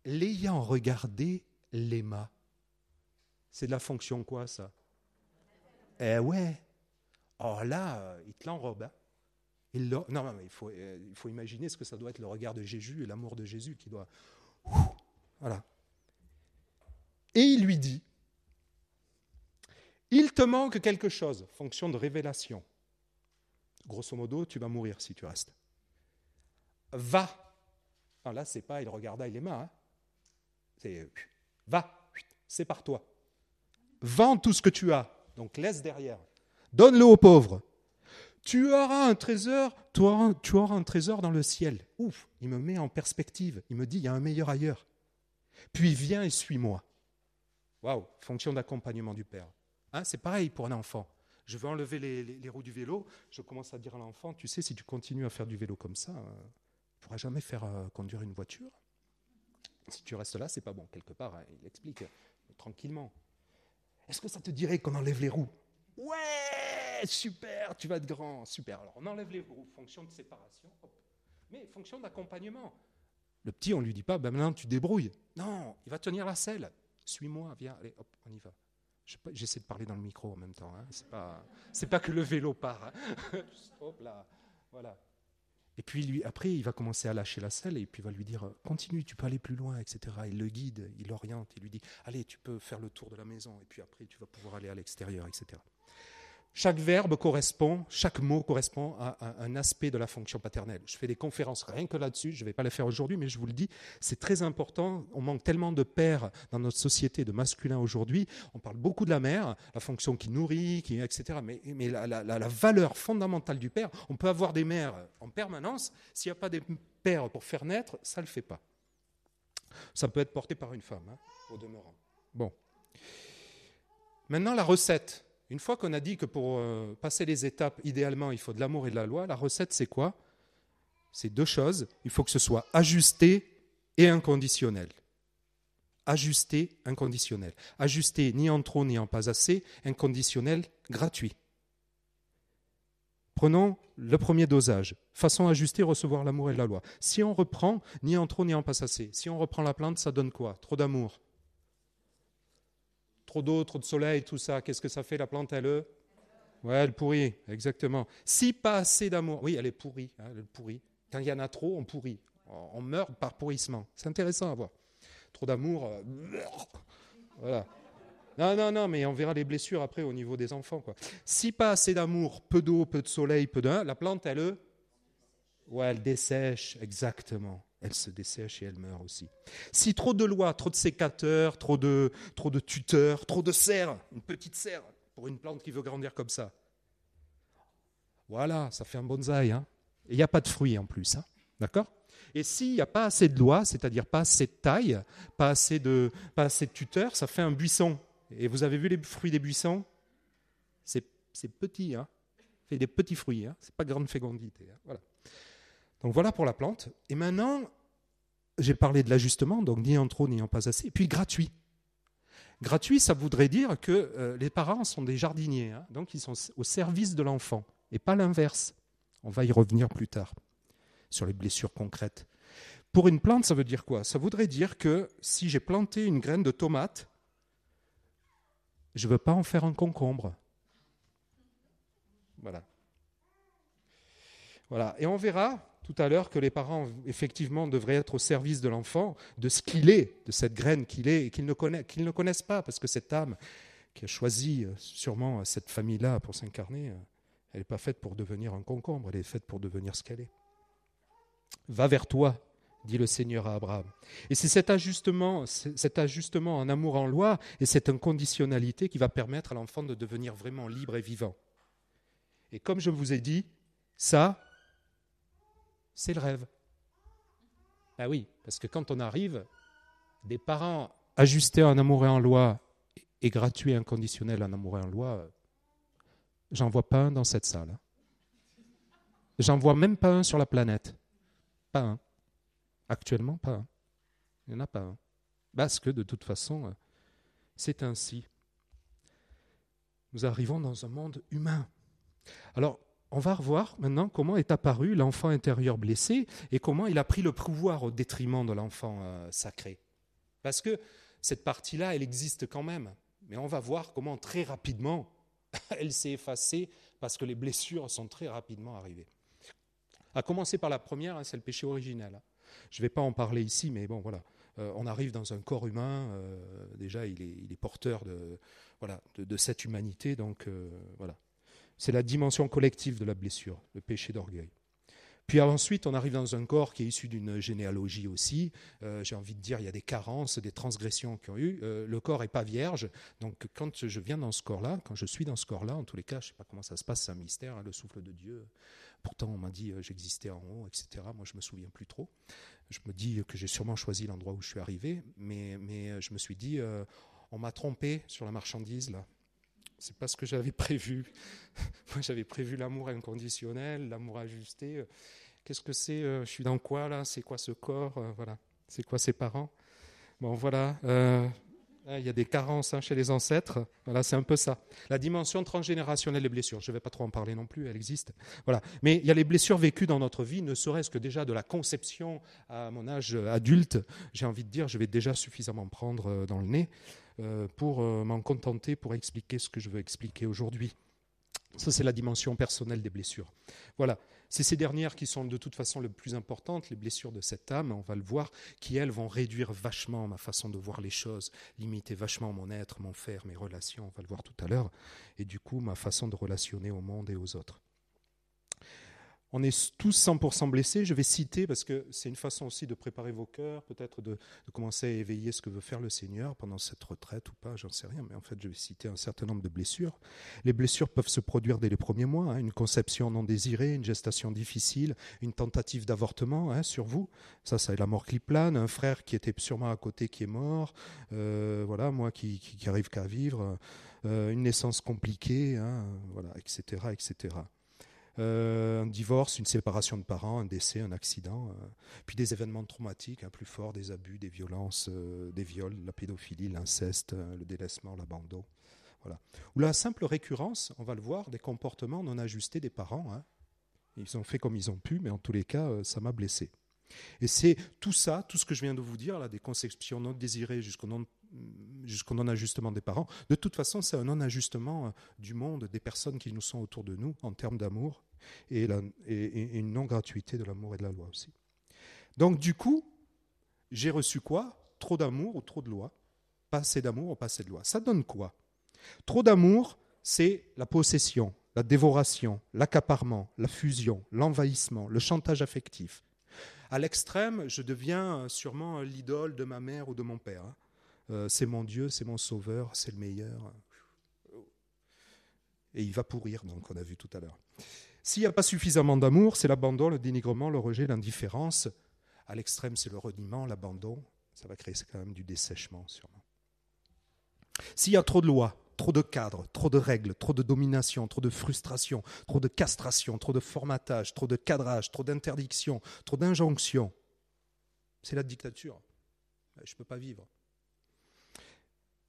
l'ayant regardé, l'aima. C'est de la fonction quoi ça? Eh ouais. Oh là, il te l'enrobe. Hein. Non, mais il faut, euh, il faut imaginer ce que ça doit être le regard de Jésus et l'amour de Jésus qui doit. Voilà. Et il lui dit Il te manque quelque chose, fonction de révélation. Grosso modo, tu vas mourir si tu restes. Va non, là, c'est pas il regarda il aima. Hein. C'est va, c'est par toi. Vends tout ce que tu as, donc laisse derrière. Donne-le aux pauvres. Tu auras un trésor, tu auras un trésor dans le ciel. Ouf, il me met en perspective. Il me dit, il y a un meilleur ailleurs. Puis viens et suis-moi. Waouh, fonction d'accompagnement du Père. Hein, c'est pareil pour un enfant. Je veux enlever les, roues du vélo. Je commence à dire à l'enfant, tu sais, si tu continues à faire du vélo comme ça, euh, ne pourras jamais faire euh, conduire une voiture. Si tu restes là, c'est pas bon. Quelque part, hein, il explique euh, tranquillement. Est-ce que ça te dirait qu'on enlève les roues? Ouais, super, tu vas être grand, super. Alors on enlève les roues, fonction de séparation, mais fonction d'accompagnement. Le petit, on lui dit pas, ben maintenant tu débrouilles. Non, il va tenir la selle. Suis-moi, viens, allez, hop, on y va. J'essaie de parler dans le micro en même temps. Hein. C'est pas, pas que le vélo part. Hein. hop là, voilà. Et puis lui, après, il va commencer à lâcher la selle et puis il va lui dire continue, tu peux aller plus loin, etc. Il le guide, il l'oriente, il lui dit allez, tu peux faire le tour de la maison et puis après tu vas pouvoir aller à l'extérieur, etc. Chaque verbe correspond, chaque mot correspond à, un aspect de la fonction paternelle. Je fais des conférences rien que là-dessus, je ne vais pas les faire aujourd'hui, mais je vous le dis, c'est très important. On manque tellement de pères dans notre société, de masculins aujourd'hui. On parle beaucoup de la mère, la fonction qui nourrit, qui, etc. Mais, la, valeur fondamentale du père, on peut avoir des mères en permanence. S'il n'y a pas des pères pour faire naître, ça ne le fait pas. Ça peut être porté par une femme, hein, au demeurant. Bon. Maintenant, la recette. Une fois qu'on a dit que pour euh, passer les étapes, idéalement, il faut de l'amour et de la loi, la recette, c'est quoi? C'est deux choses. Il faut que ce soit ajusté et inconditionnel. Ajusté, inconditionnel. Ajusté ni en trop ni en pas assez, inconditionnel, gratuit. Prenons le premier dosage. Façon ajustée, recevoir l'amour et la loi. Si on reprend, ni en trop ni en pas assez. Si on reprend la plante, ça donne quoi? Trop d'amour. Trop d'eau, trop de soleil, tout ça. Qu'est-ce que ça fait la plante Elle Ouais, elle pourrit, exactement. Si pas assez d'amour, oui, elle est pourrie, hein, elle pourrit. Quand il y en a trop, on pourrit. On meurt par pourrissement. C'est intéressant à voir. Trop d'amour, euh, voilà. Non, non, non, mais on verra les blessures après au niveau des enfants. Quoi. Si pas assez d'amour, peu d'eau, peu de soleil, peu d'un, la plante, elle, ouais, elle dessèche, exactement. Elle se dessèche et elle meurt aussi. Si trop de lois, trop de sécateurs, trop de, trop de tuteurs, trop de serre, une petite serre pour une plante qui veut grandir comme ça. Voilà, ça fait un bonsaï. Hein. Et il n'y a pas de fruits en plus. Hein. D'accord? Et s'il n'y a pas assez de lois, c'est-à-dire pas assez de taille, pas assez de, pas assez de tuteurs, ça fait un buisson. Et vous avez vu les fruits des buissons? C'est petit, hein fait des petits fruits, hein c'est pas grande fécondité. Hein voilà. Donc voilà pour la plante. Et maintenant, j'ai parlé de l'ajustement, donc ni en trop ni en pas assez. Et puis gratuit. Gratuit, ça voudrait dire que euh, les parents sont des jardiniers, hein. donc ils sont au service de l'enfant, et pas l'inverse. On va y revenir plus tard sur les blessures concrètes. Pour une plante, ça veut dire quoi? Ça voudrait dire que si j'ai planté une graine de tomate, je ne veux pas en faire un concombre. Voilà. Voilà. Et on verra tout à l'heure que les parents, effectivement, devraient être au service de l'enfant, de ce qu'il est, de cette graine qu'il est, et qu'ils ne, connaissent pas, parce que cette âme qui a choisi euh, sûrement cette famille-là pour s'incarner, euh, elle n'est pas faite pour devenir un concombre, elle est faite pour devenir ce qu'elle est. Va vers toi, dit le Seigneur à Abraham. Et c'est cet ajustement, cet ajustement en amour en loi et cette inconditionnalité qui va permettre à l'enfant de devenir vraiment libre et vivant. Et comme je vous ai dit, ça, c'est le rêve. Ah oui, parce que quand on arrive, des parents ajustés en amour et en loi et gratuits et inconditionnels en amour et en loi, j'en vois pas un dans cette salle. J'en vois même pas un sur la planète. Pas un. Actuellement, pas. Il n'y en a pas. Parce que de toute façon, euh, c'est ainsi. Nous arrivons dans un monde humain. Alors, on va revoir maintenant comment est apparu l'enfant intérieur blessé et comment il a pris le pouvoir au détriment de l'enfant euh, sacré. Parce que cette partie-là, elle existe quand même. Mais on va voir comment très rapidement elle s'est effacée parce que les blessures sont très rapidement arrivées. À commencer par la première, hein, c'est le péché originel. Hein. Je ne vais pas en parler ici, mais bon, voilà. Euh, on arrive dans un corps humain, euh, déjà il est, porteur de, cette humanité, donc voilà. C'est la dimension collective de la blessure, le péché d'orgueil. Puis ensuite, on arrive dans un corps qui est issu d'une généalogie aussi. Euh, j'ai envie de dire, il y a des carences, des transgressions qui ont eu. Euh, le corps n'est pas vierge. Donc quand je viens dans ce corps-là, quand je suis dans ce corps-là, en tous les cas, je ne sais pas comment ça se passe, c'est un mystère, hein, le souffle de Dieu. Pourtant, on m'a dit euh, j'existais en haut, etc. Moi, je me souviens plus trop. Je me dis que j'ai sûrement choisi l'endroit où je suis arrivé, mais, mais je me suis dit, on m'a trompé sur la marchandise, là. C'est pas ce que j'avais prévu. Moi, j'avais prévu l'amour inconditionnel, l'amour ajusté. Qu'est-ce que c'est euh, Je suis dans quoi là? C'est quoi ce corps? Euh, Voilà. C'est quoi ses parents? Bon, voilà. Euh, il y a des carences hein, chez les ancêtres. Voilà, c'est un peu ça. La dimension transgénérationnelle des blessures. Je ne vais pas trop en parler non plus, elle existe. Voilà. Mais il y a les blessures vécues dans notre vie, ne serait-ce que déjà de la conception à mon âge adulte. J'ai envie de dire, je vais déjà suffisamment prendre dans le nez. Euh, pour euh, m'en contenter pour expliquer ce que je veux expliquer aujourd'hui. Ça, c'est la dimension personnelle des blessures. Voilà. C'est ces dernières qui sont de toute façon les plus importantes, les blessures de cette âme, on va le voir, qui, elles, vont réduire vachement ma façon de voir les choses, limiter vachement mon être, mon faire, mes relations, on va le voir tout à l'heure, et du coup, ma façon de relationner au monde et aux autres. On est tous 100% blessés. Je vais citer, parce que c'est une façon aussi de préparer vos cœurs, peut-être de, commencer à éveiller ce que veut faire le Seigneur pendant cette retraite ou pas, j'en sais rien, mais en fait, je vais citer un certain nombre de blessures. Les blessures peuvent se produire dès les premiers mois, hein. une conception non désirée, une gestation difficile, une tentative d'avortement hein, sur vous. Ça, c'est la mort qui plane, un frère qui était sûrement à côté qui est mort, euh, voilà, moi qui, qui, arrive qu'à vivre, euh, une naissance compliquée, hein, voilà, etc., etc. Euh, un divorce, une séparation de parents, un décès, un accident, euh, puis des événements traumatiques hein, plus forts, des abus, des violences, euh, des viols, la pédophilie, l'inceste, le délaissement, l'abandon. Voilà. Ou la simple récurrence, on va le voir, des comportements non ajustés des parents. Hein. Ils ont fait comme ils ont pu, mais en tous les cas, ça m'a blessé. Et c'est tout ça, tout ce que je viens de vous dire, là, des conceptions non désirées jusqu'au non jusqu'au non-ajustement des parents. De toute façon, c'est un non-ajustement du monde, des personnes qui nous sont autour de nous en termes d'amour et, une non-gratuité de l'amour et de la loi aussi. Donc du coup, j'ai reçu quoi? Trop d'amour ou trop de loi? Pas assez d'amour ou pas assez de loi? Ça donne quoi? Trop d'amour, c'est la possession, la dévoration, l'accaparement, la fusion, l'envahissement, le chantage affectif. À l'extrême, je deviens sûrement l'idole de ma mère ou de mon père. Euh, c'est mon Dieu, c'est mon sauveur, c'est le meilleur. Et il va pourrir, donc on a vu tout à l'heure. S'il n'y a pas suffisamment d'amour, c'est l'abandon, le dénigrement, le rejet, l'indifférence. À l'extrême, c'est le reniement, l'abandon. Ça va créer quand même du dessèchement, sûrement. S'il y a trop de lois, trop de cadres, trop de règles, trop de domination, trop de frustration, trop de castration, trop de formatage, trop de cadrage, trop d'interdiction, trop d'injonctions, c'est la dictature. Je ne peux pas vivre.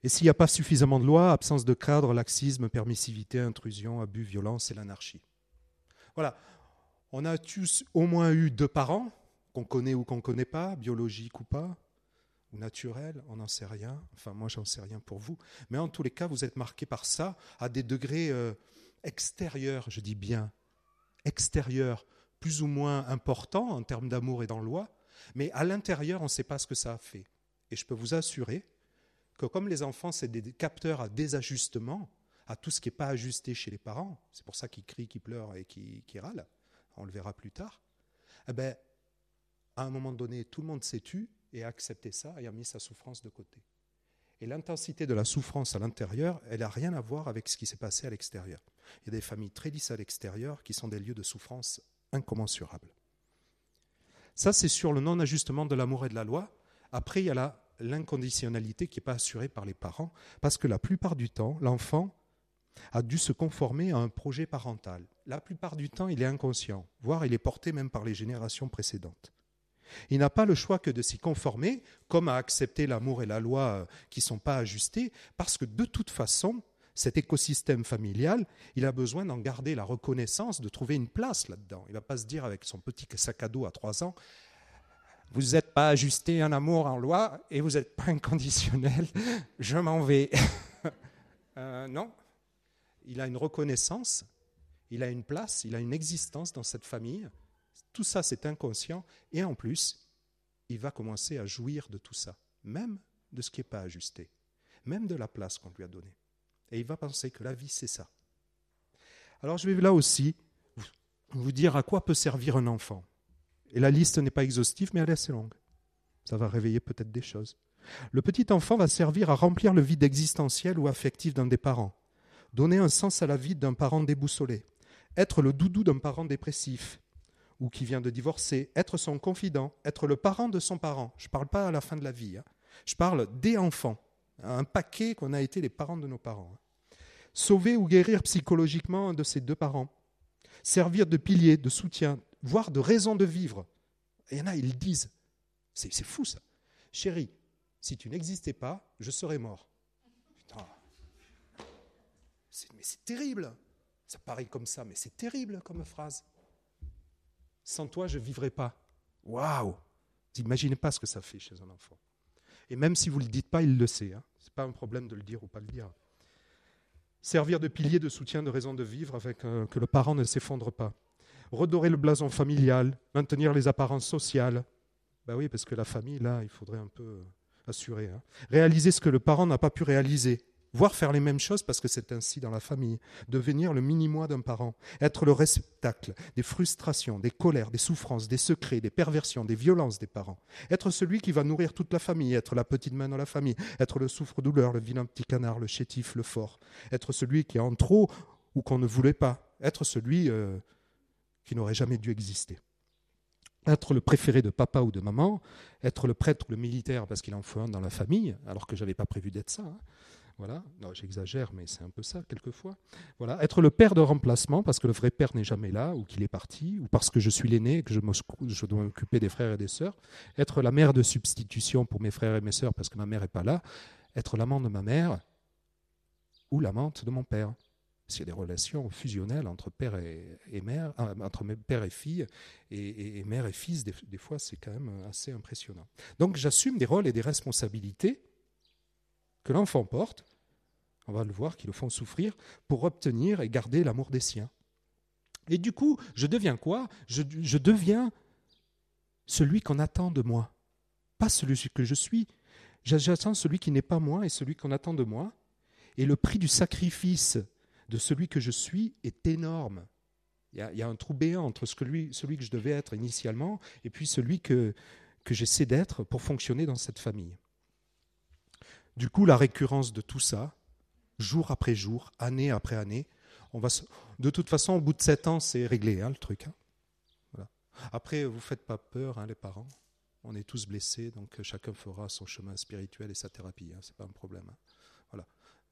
Et s'il n'y a pas suffisamment de lois, absence de cadre, laxisme, permissivité, intrusion, abus, violence, c'est l'anarchie. Voilà. On a tous au moins eu deux parents, qu'on connaît ou qu'on ne connaît pas, biologiques ou pas, ou naturels, on n'en sait rien. Enfin, moi, j'en sais rien pour vous. Mais en tous les cas, vous êtes marqués par ça à des degrés euh, extérieurs, je dis bien extérieurs, plus ou moins importants en termes d'amour et loi. Mais à l'intérieur, on ne sait pas ce que ça a fait. Et je peux vous assurer que comme les enfants, c'est des capteurs à désajustement, à tout ce qui n'est pas ajusté chez les parents, c'est pour ça qu'ils crient, qu'ils pleurent et qu'ils râlent, on le verra plus tard, eh ben, à un moment donné, tout le monde s'est tu et a accepté ça et a mis sa souffrance de côté. Et l'intensité de la souffrance à l'intérieur, elle n'a rien à voir avec ce qui s'est passé à l'extérieur. Il y a des familles très lisses à l'extérieur qui sont des lieux de souffrance incommensurables. Ça, c'est sur le non-ajustement de l'amour et de la loi. Après, il y a l'inconditionnalité qui n'est pas assurée par les parents, parce que la plupart du temps, l'enfant a dû se conformer à un projet parental. La plupart du temps, il est inconscient, voire il est porté même par les générations précédentes. Il n'a pas le choix que de s'y conformer, comme à accepter l'amour et la loi euh, qui ne sont pas ajustés, parce que de toute façon, cet écosystème familial, il a besoin d'en garder la reconnaissance, de trouver une place là-dedans. Il ne va pas se dire avec son petit sac à dos à trois ans, vous n'êtes pas ajusté en amour, en loi, et vous n'êtes pas inconditionnel, je m'en vais. Euh, non, il a une reconnaissance, il a une place, il a une existence dans cette famille. Tout ça, c'est inconscient. Et en plus, il va commencer à jouir de tout ça, même de ce qui n'est pas ajusté, même de la place qu'on lui a donnée. Et il va penser que la vie, c'est ça. Alors je vais là aussi vous dire à quoi peut servir un enfant. Et la liste n'est pas exhaustive, mais elle est assez longue. Ça va réveiller peut-être des choses. Le petit enfant va servir à remplir le vide existentiel ou affectif d'un des parents donner un sens à la vie d'un parent déboussolé, être le doudou d'un parent dépressif ou qui vient de divorcer, être son confident, être le parent de son parent. Je ne parle pas à la fin de la vie, hein. je parle des enfants, un paquet qu'on a été les parents de nos parents. Hein. Sauver ou guérir psychologiquement un de ses deux parents, servir de pilier, de soutien, voire de raison de vivre. il y en a, ils le disent. C'est fou ça. Chérie, si tu n'existais pas, je serais mort. Putain, mais c'est terrible. Ça paraît comme ça, mais c'est terrible comme phrase. Sans toi, je ne vivrai pas. Waouh Vous n'imaginez pas ce que ça fait chez un enfant. Et même si vous ne le dites pas, il le sait. Hein. Ce n'est pas un problème de le dire ou pas le dire. Servir de pilier de soutien, de raison de vivre, avec que le parent ne s'effondre pas. Redorer le blason familial, maintenir les apparences sociales. Ben oui, parce que la famille, là, il faudrait un peu assurer. Hein. Réaliser ce que le parent n'a pas pu réaliser. Voire faire les mêmes choses parce que c'est ainsi dans la famille, devenir le mini-moi d'un parent, être le réceptacle des frustrations, des colères, des souffrances, des secrets, des perversions, des violences des parents, être celui qui va nourrir toute la famille, être la petite main dans la famille, être le souffre-douleur, le vilain petit canard, le chétif, le fort, être celui qui est en trop ou qu'on ne voulait pas, être celui euh, qui n'aurait jamais dû exister être le préféré de papa ou de maman, être le prêtre ou le militaire parce qu'il en faut un dans la famille, alors que je n'avais pas prévu d'être ça, hein. Voilà, j'exagère, mais c'est un peu ça quelquefois. Voilà, être le père de remplacement parce que le vrai père n'est jamais là ou qu'il est parti ou parce que je suis l'aîné et que je, je dois m'occuper des frères et des sœurs. Être la mère de substitution pour mes frères et mes sœurs parce que ma mère n'est pas là. Être l'amant de ma mère ou l'amante de mon père. A des relations fusionnelles entre père et, mère, euh, entre père et fille et, mère et fils, des fois c'est quand même assez impressionnant. Donc j'assume des rôles et des responsabilités que l'enfant porte, on va le voir, qui le font souffrir, pour obtenir et garder l'amour des siens. Et du coup, je deviens quoi? Je, deviens celui qu'on attend de moi, pas celui que je suis. J'attends celui qui n'est pas moi et celui qu'on attend de moi. Et le prix du sacrifice de celui que je suis est énorme. Il y a, un trou béant entre ce que lui, celui que je devais être initialement et puis celui que, que j'essaie d'être pour fonctionner dans cette famille. Du coup, la récurrence de tout ça, jour après jour, année après année, on va de toute façon, au bout de sept ans, c'est réglé hein, le truc. Hein. Voilà. Après, vous faites pas peur, hein, les parents. On est tous blessés, donc chacun fera son chemin spirituel et sa thérapie. Ce n'est pas un problème.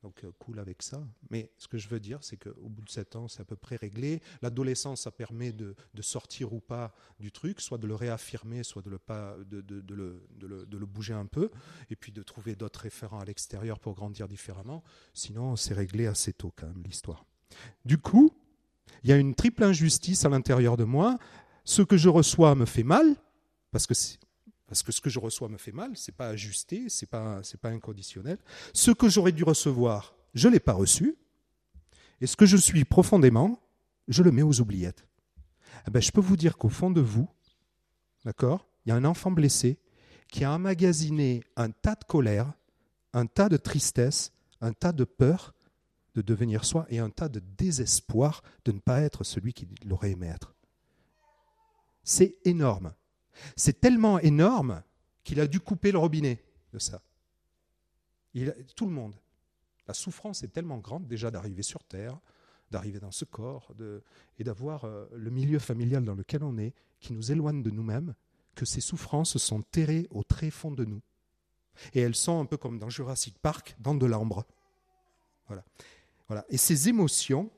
Donc euh, cool avec ça. Mais ce que je veux dire, c'est qu'au bout de 7 ans, c'est à peu près réglé. L'adolescence, ça permet de, sortir ou pas du truc, soit de le réaffirmer, soit de le, pas, de, de, le, de le, bouger un peu, et puis de trouver d'autres référents à l'extérieur pour grandir différemment. Sinon, c'est réglé assez tôt quand même l'histoire. Du coup, il y a une triple injustice à l'intérieur de moi. Ce que je reçois me fait mal, parce que parce que ce que je reçois me fait mal, ce n'est pas ajusté, ce n'est pas, pas inconditionnel. Ce que j'aurais dû recevoir, je l'ai pas reçu. Et ce que je suis profondément, je le mets aux oubliettes. Eh ben, je peux vous dire qu'au fond de vous, d'accord, il y a un enfant blessé qui a emmagasiné un tas de colère, un tas de tristesse, un tas de peur de devenir soi et un tas de désespoir de ne pas être celui qu'il aurait aimé être. C'est énorme. C'est tellement énorme qu'il a dû couper le robinet de ça. tout le monde. La souffrance est tellement grande déjà d'arriver sur Terre, d'arriver dans ce corps, et d'avoir euh, le milieu familial dans lequel on est, qui nous éloigne de nous-mêmes, que ces souffrances sont terrées au très fond de nous. Et elles sont un peu comme dans Jurassic Park, dans de l'ambre. Voilà. voilà. Et ces émotions,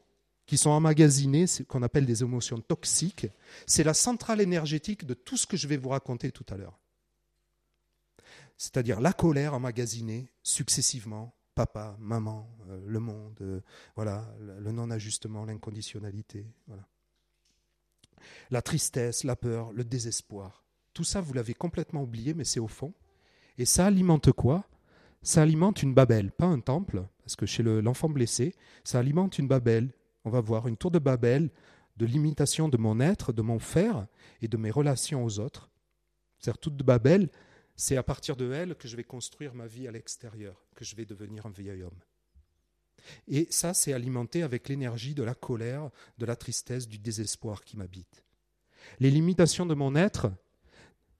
qui sont emmagasinés, ce qu'on appelle des émotions toxiques, c'est la centrale énergétique de tout ce que je vais vous raconter tout à l'heure. C'est-à-dire la colère emmagasinée successivement, papa, maman, euh, le monde, euh, voilà, le non-ajustement, l'inconditionnalité, voilà. La tristesse, la peur, le désespoir. Tout ça, vous l'avez complètement oublié, mais c'est au fond. Et ça alimente quoi? Ça alimente une babelle, pas un temple, parce que chez l'enfant blessé, ça alimente une babelle, on va voir une tour de Babel de l'imitation de mon être, de mon faire et de mes relations aux autres. C'est-à-dire toute Babel, c'est à partir de elle que je vais construire ma vie à l'extérieur, que je vais devenir un vieil homme. Et ça, c'est alimenté avec l'énergie de la colère, de la tristesse, du désespoir qui m'habite. Les limitations de mon être,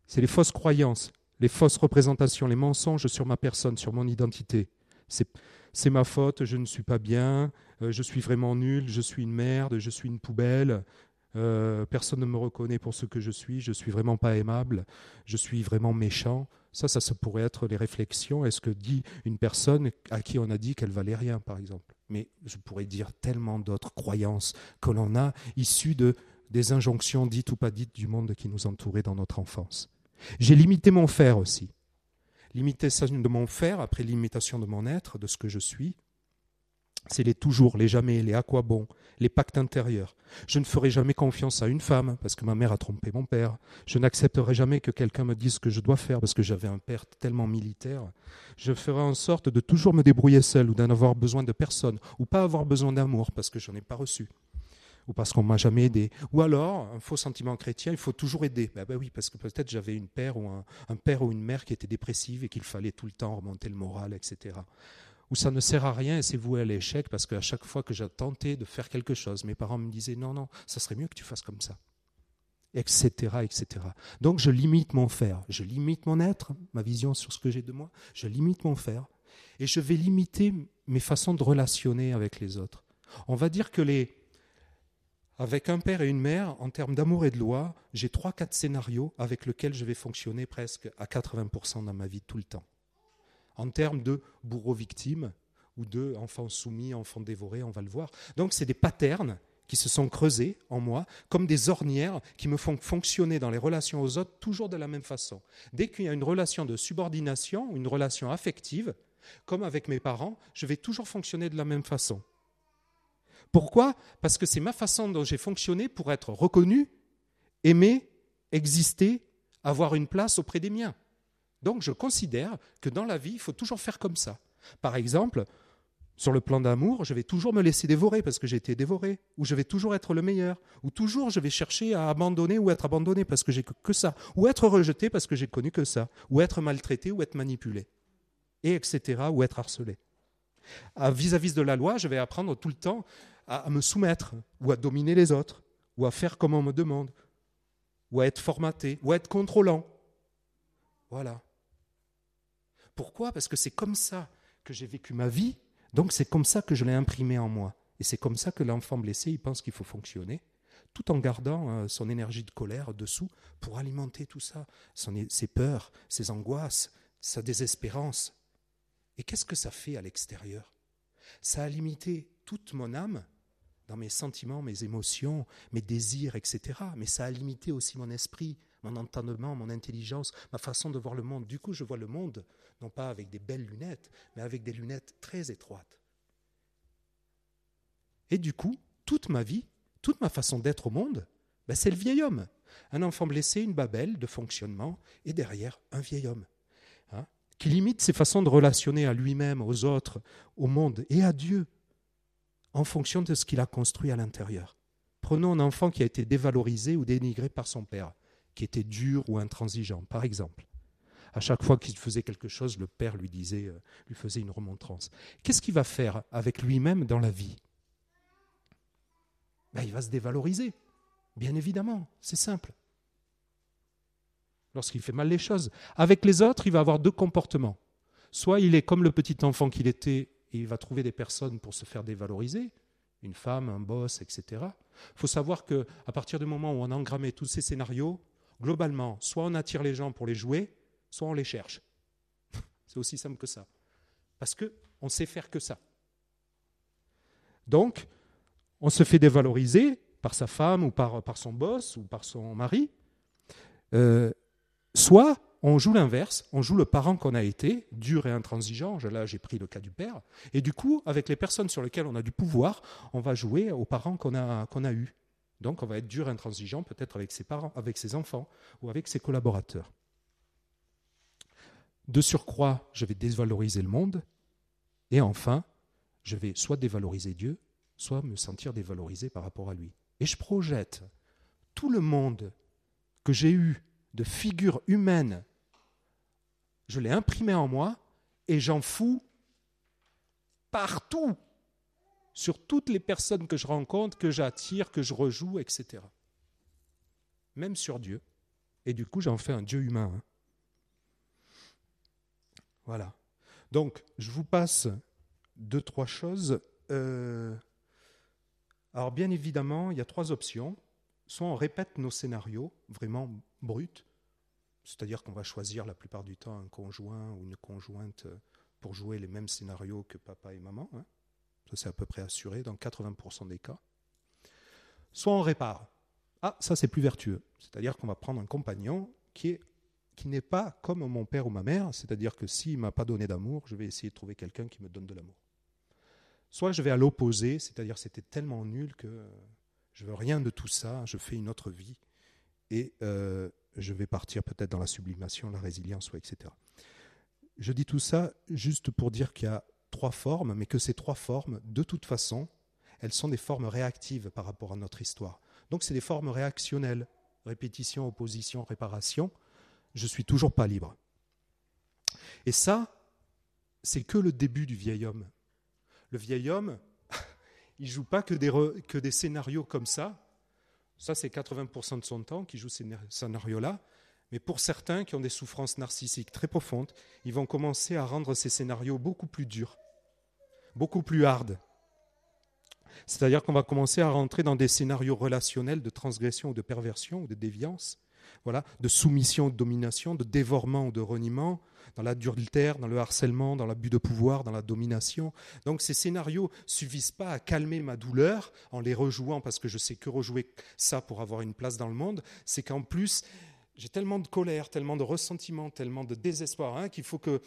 c'est les fausses croyances, les fausses représentations, les mensonges sur ma personne, sur mon identité. C'est c'est ma faute, je ne suis pas bien, euh, je suis vraiment nul, je suis une merde, je suis une poubelle, euh, personne ne me reconnaît pour ce que je suis, je suis vraiment pas aimable, je suis vraiment méchant. Ça, ça, pourrait être les réflexions. Est-ce que dit une personne à qui on a dit qu'elle valait rien, par exemple? Mais je pourrais dire tellement d'autres croyances que l'on a issues de des injonctions dites ou pas dites du monde qui nous entourait dans notre enfance. J'ai limité mon faire aussi l'imitation de mon faire, après l'imitation de mon être, de ce que je suis, c'est les toujours, les jamais, les à quoi bon, les pactes intérieurs. Je ne ferai jamais confiance à une femme parce que ma mère a trompé mon père. Je n'accepterai jamais que quelqu'un me dise ce que je dois faire parce que j'avais un père tellement militaire. Je ferai en sorte de toujours me débrouiller seul ou d'en avoir besoin de personne ou pas avoir besoin d'amour parce que je n'en ai pas reçu ou parce qu'on m'a jamais aidé. Ou alors, un faux sentiment chrétien, il faut toujours aider. Ben, oui, parce que peut-être j'avais une père ou un, père ou une mère qui était dépressive et qu'il fallait tout le temps remonter le moral, etc. où ça ne sert à rien et c'est voué à l'échec parce qu'à chaque fois que j'ai tenté de faire quelque chose, mes parents me disaient non, non, ça serait mieux que tu fasses comme ça, etc., etc. Donc je limite mon faire, je limite mon être, ma vision sur ce que j'ai de moi, je limite mon faire et je vais limiter mes façons de relationner avec les autres. On va dire que les, avec un père et une mère, en termes d'amour et de loi, j'ai trois, quatre scénarios avec lesquels je vais fonctionner presque à 80% dans ma vie tout le temps en termes de bourreau-victime ou de enfant soumis, enfant dévoré, on va le voir. Donc c'est des patterns qui se sont creusés en moi comme des ornières qui me font fonctionner dans les relations aux autres toujours de la même façon. Dès qu'il y a une relation de subordination, une relation affective, comme avec mes parents, je vais toujours fonctionner de la même façon. Pourquoi? Parce que c'est ma façon dont j'ai fonctionné pour être reconnu, aimé, exister, avoir une place auprès des miens. Donc je considère que dans la vie, il faut toujours faire comme ça. Par exemple, sur le plan d'amour, je vais toujours me laisser dévorer parce que j'ai été dévoré, ou je vais toujours être le meilleur, ou toujours je vais chercher à abandonner ou être abandonné parce que j'ai que ça, ou être rejeté parce que j'ai connu que ça, ou être maltraité ou être manipulé, et etc., ou être harcelé. Vis-à-vis de la loi, je vais apprendre tout le temps à me soumettre, ou à dominer les autres, ou à faire comme on me demande, ou à être formaté, ou à être contrôlant. Voilà. Pourquoi? Parce que c'est comme ça que j'ai vécu ma vie, donc c'est comme ça que je l'ai imprimé en moi. Et c'est comme ça que l'enfant blessé, il pense qu'il faut fonctionner, tout en gardant euh, son énergie de colère dessous pour alimenter tout ça, ses peurs, ses angoisses, sa désespérance. Et qu'est-ce que ça fait à l'extérieur? Ça a limité toute mon âme dans mes sentiments, mes émotions, mes désirs, etc. Mais ça a limité aussi mon esprit, mon entendement, mon intelligence, ma façon de voir le monde. Du coup, je vois le monde, non pas avec des belles lunettes, mais avec des lunettes très étroites. Et du coup, toute ma vie, toute ma façon d'être au monde, ben, c'est le vieil homme. Un enfant blessé, une babelle de fonctionnement, et derrière, un vieil homme. Hein, qui limite ses façons de relationner à lui-même, aux autres, au monde et à Dieu, en fonction de ce qu'il a construit à l'intérieur. Prenons un enfant qui a été dévalorisé ou dénigré par son père qui était dur ou intransigeant, par exemple. À chaque fois qu'il faisait quelque chose, le père lui disait, euh, lui faisait une remontrance. Qu'est-ce qu'il va faire avec lui-même dans la vie? Ben, Il va se dévaloriser, bien évidemment, c'est simple. Lorsqu'il fait mal les choses. Avec les autres, il va avoir deux comportements. Soit il est comme le petit enfant qu'il était et il va trouver des personnes pour se faire dévaloriser, une femme, un boss, etc. Il faut savoir qu'à partir du moment où on a engrammé tous ces scénarios, globalement, soit on attire les gens pour les jouer, soit on les cherche. C'est aussi simple que ça. Parce qu'on sait faire que ça. Donc, on se fait dévaloriser par sa femme ou par, par son boss ou par son mari. Euh, soit on joue l'inverse, on joue le parent qu'on a été, dur et intransigeant. Là, j'ai pris le cas du père. Et du coup, avec les personnes sur lesquelles on a du pouvoir, on va jouer aux parents qu'on a, eus. Donc on va être dur, intransigeant, peut-être avec ses parents, avec ses enfants ou avec ses collaborateurs. De surcroît, je vais dévaloriser le monde. Et enfin, je vais soit dévaloriser Dieu, soit me sentir dévalorisé par rapport à lui. Et je projette tout le monde que j'ai eu de figures humaines, je l'ai imprimé en moi et j'en fous partout sur toutes les personnes que je rencontre, que j'attire, que je rejoue, etc. Même sur Dieu. Et du coup, j'en fais un Dieu humain. Hein. Voilà. Donc, je vous passe deux, trois choses. Euh, alors, bien évidemment, il y a trois options. Soit on répète nos scénarios, vraiment bruts, c'est-à-dire qu'on va choisir la plupart du temps un conjoint ou une conjointe pour jouer les mêmes scénarios que papa et maman. Hein. Ça, c'est à peu près assuré dans 80% des cas. Soit on répare. Ah, ça, c'est plus vertueux. C'est-à-dire qu'on va prendre un compagnon qui est qui n'est pas comme mon père ou ma mère, c'est-à-dire que s'il ne m'a pas donné d'amour, je vais essayer de trouver quelqu'un qui me donne de l'amour. Soit je vais à l'opposé, c'est-à-dire c'était tellement nul que je veux rien de tout ça, je fais une autre vie et euh, je vais partir peut-être dans la sublimation, la résilience, etc. Je dis tout ça juste pour dire qu'il y a trois formes, mais que ces trois formes, de toute façon, elles sont des formes réactives par rapport à notre histoire. Donc c'est des formes réactionnelles, répétition, opposition, réparation. Je suis toujours pas libre. Et ça, c'est que le début du vieil homme. Le vieil homme, il joue pas que des scénarios comme ça. Ça, c'est 80% de son temps qui joue ces scénarios-là. Mais pour certains qui ont des souffrances narcissiques très profondes, ils vont commencer à rendre ces scénarios beaucoup plus durs, beaucoup plus hard. C'est-à-dire qu'on va commencer à rentrer dans des scénarios relationnels de transgression ou de perversion ou de déviance, voilà, de soumission, de domination, de dévorement ou de reniement, dans l'adultère, dans le harcèlement, dans l'abus de pouvoir, dans la domination. Donc ces scénarios suffisent pas à calmer ma douleur en les rejouant parce que je sais que rejouer ça pour avoir une place dans le monde, c'est qu'en plus j'ai tellement de colère, tellement de ressentiment, tellement de désespoir hein, qu'il faut que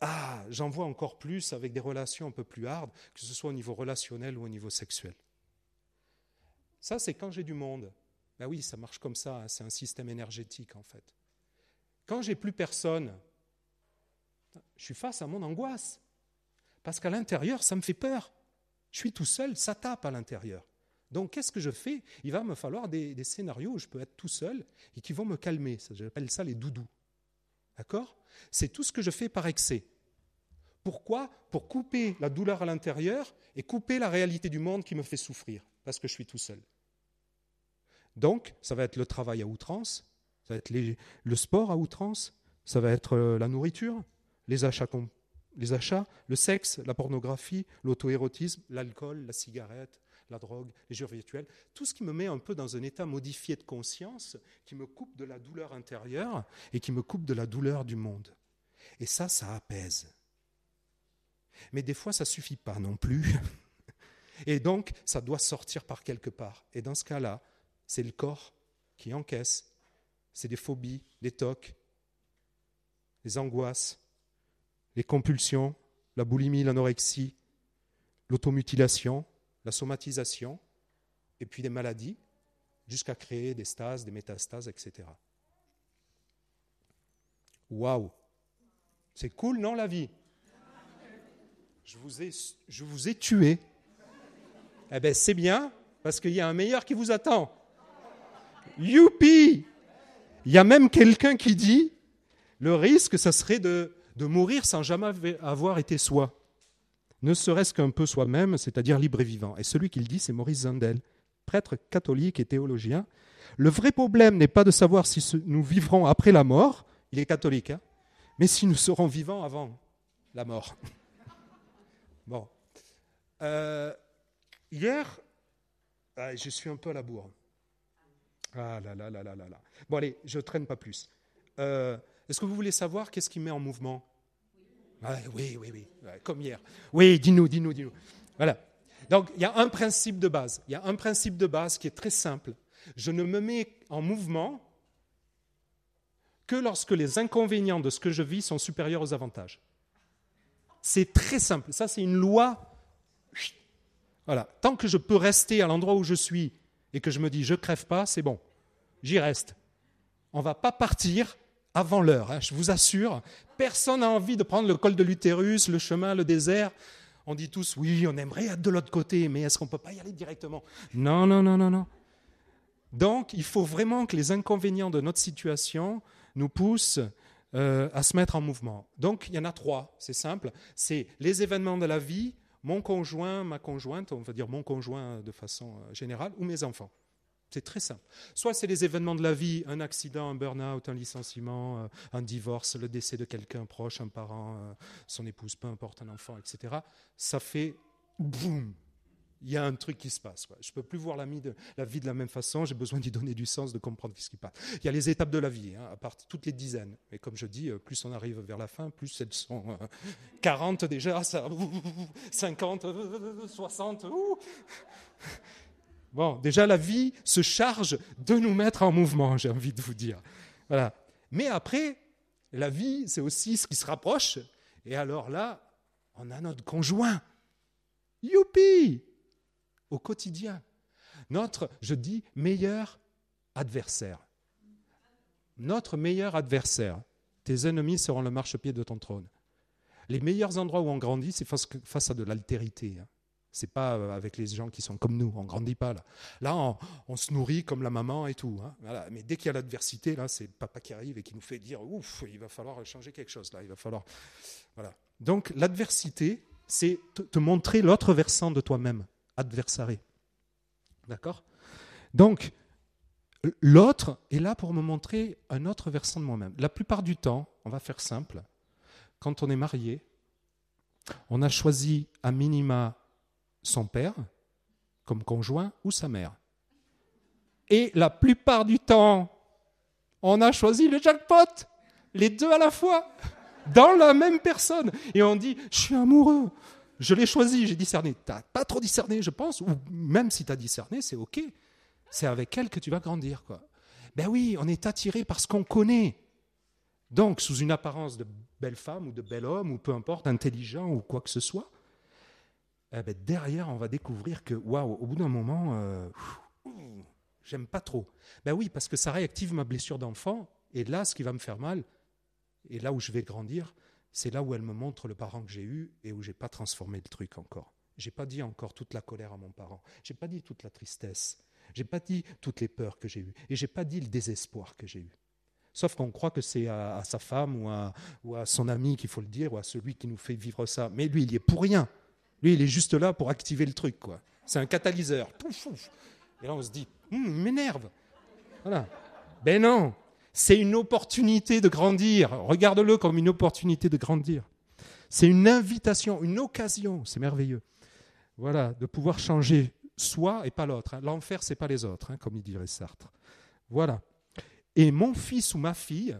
ah, j'en vois encore plus avec des relations un peu plus hardes, que ce soit au niveau relationnel ou au niveau sexuel. Ça, c'est quand j'ai du monde. Ben oui, ça marche comme ça, c'est un système énergétique en fait. Quand j'ai plus personne, je suis face à mon angoisse. Parce qu'à l'intérieur, ça me fait peur. Je suis tout seul, ça tape à l'intérieur. Donc, qu'est-ce que je fais? Il va me falloir des, des, scénarios où je peux être tout seul et qui vont me calmer. J'appelle ça les doudous. D'accord? C'est tout ce que je fais par excès. Pourquoi? Pour couper la douleur à l'intérieur et couper la réalité du monde qui me fait souffrir, parce que je suis tout seul. Donc, ça va être le travail à outrance, ça va être le sport à outrance, ça va être euh, la nourriture, les achats, les achats le sexe, la pornographie, l'auto-érotisme, l'alcool, la cigarette, la drogue, les jeux virtuels, tout ce qui me met un peu dans un état modifié de conscience, qui me coupe de la douleur intérieure et qui me coupe de la douleur du monde. Et ça, ça apaise. Mais des fois, ça ne suffit pas non plus. Et donc, ça doit sortir par quelque part. Et dans ce cas-là, c'est le corps qui encaisse. C'est des phobies, des tocs, les angoisses, les compulsions, la boulimie, l'anorexie, l'automutilation, la somatisation, et puis des maladies, jusqu'à créer des stases, des métastases, etc. Waouh C'est cool, non, la vie? Je vous, ai, je vous ai tué. Eh bien, c'est bien, parce qu'il y a un meilleur qui vous attend. Youpi Il y a même quelqu'un qui dit, le risque, ça serait de, mourir sans jamais avoir été soi ne serait-ce qu'un peu soi-même, c'est-à-dire libre et vivant. Et celui qui le dit, c'est Maurice Zandel, prêtre catholique et théologien. Le vrai problème n'est pas de savoir si nous vivrons après la mort, il est catholique, hein, mais si nous serons vivants avant la mort. bon. Euh, hier, ah, je suis un peu à la bourre. Ah là là là là là là. Bon allez, je traîne pas plus. Euh, est-ce que vous voulez savoir qu'est-ce qui met en mouvement? Oui, oui, oui, comme hier. Oui, dis-nous, dis-nous, dis-nous. Voilà. Donc, il y a un principe de base. Il y a un principe de base qui est très simple. Je ne me mets en mouvement que lorsque les inconvénients de ce que je vis sont supérieurs aux avantages. C'est très simple. Ça, c'est une loi. Voilà. Tant que je peux rester à l'endroit où je suis et que je me dis je crève pas, c'est bon. J'y reste. On va pas partir avant l'heure, hein, je vous assure. Personne n'a envie de prendre le col de l'utérus, le chemin, le désert. On dit tous, oui, on aimerait être de l'autre côté, mais est-ce qu'on peut pas y aller directement? Non, non, non, non, non. Donc, il faut vraiment que les inconvénients de notre situation nous poussent euh, à se mettre en mouvement. Donc, il y en a trois, c'est simple. C'est les événements de la vie, mon conjoint, ma conjointe, on va dire mon conjoint de façon euh, générale, ou mes enfants. C'est très simple. Soit c'est les événements de la vie, un accident, un burn-out, un licenciement, euh, un divorce, le décès de quelqu'un proche, un parent, euh, son épouse, peu importe, un enfant, etc. Ça fait boum. Il y a un truc qui se passe. Je ne peux plus voir la, vie de la même façon. J'ai besoin d'y donner du sens, de comprendre ce qui passe. Il y a les étapes de la vie, hein, à part toutes les dizaines. Et comme je dis, euh, plus on arrive vers la fin, plus elles sont 40 déjà, ça, 50, 60. Bon, déjà, la vie se charge de nous mettre en mouvement, j'ai envie de vous dire. Voilà. Mais après, la vie, c'est aussi ce qui se rapproche. Et alors là, on a notre conjoint. Youpi Au quotidien. Notre, je dis, meilleur adversaire. Notre meilleur adversaire. Tes ennemis seront le marchepied de ton trône. Les meilleurs endroits où on grandit, c'est face, à de l'altérité. Hein. C'est pas euh, avec les gens qui sont comme nous, on grandit pas là. Là, on, se nourrit comme la maman et tout. Hein. Mais dès qu'il y a l'adversité, là, c'est papa qui arrive et qui nous fait dire ouf, il va falloir changer quelque chose là. Il va falloir, voilà. Donc l'adversité, c'est te, montrer l'autre versant de toi-même, adversaré. D'accord? Donc l'autre est là pour me montrer un autre versant de moi-même. La plupart du temps, on va faire simple. Quand on est marié, on a choisi à minima son père comme conjoint ou sa mère. Et la plupart du temps, on a choisi le jackpot, les deux à la fois, dans la même personne. Et on dit, je suis amoureux, je l'ai choisi, j'ai discerné. Tu n'as pas trop discerné, je pense, ou même si tu as discerné, c'est OK. C'est avec elle que tu vas grandir. Quoi. Ben oui, on est attiré par ce qu'on connaît. Donc, sous une apparence de belle femme ou de bel homme, ou peu importe, intelligent ou quoi que ce soit, eh ben, derrière, on va découvrir que, waouh, au bout d'un moment, euh, j'aime pas trop. Ben oui, parce que ça réactive ma blessure d'enfant, et là, ce qui va me faire mal, et là où je vais grandir, c'est là où elle me montre le parent que j'ai eu et où j'ai pas transformé le truc encore. J'ai pas dit encore toute la colère à mon parent. J'ai pas dit toute la tristesse. J'ai pas dit toutes les peurs que j'ai eues. Et j'ai pas dit le désespoir que j'ai eu. Sauf qu'on croit que c'est à, sa femme ou à, son ami qu'il faut le dire, ou à celui qui nous fait vivre ça. Mais lui, il y est pour rien. Lui, il est juste là pour activer le truc, quoi. C'est un catalyseur. Et là, on se dit, hum, il m'énerve. Voilà. Ben non, c'est une opportunité de grandir. Regarde-le comme une opportunité de grandir. C'est une invitation, une occasion. C'est merveilleux. Voilà, de pouvoir changer soi et pas l'autre. Hein. L'enfer, c'est pas les autres, hein, comme il dirait Sartre. Voilà. Et mon fils ou ma fille,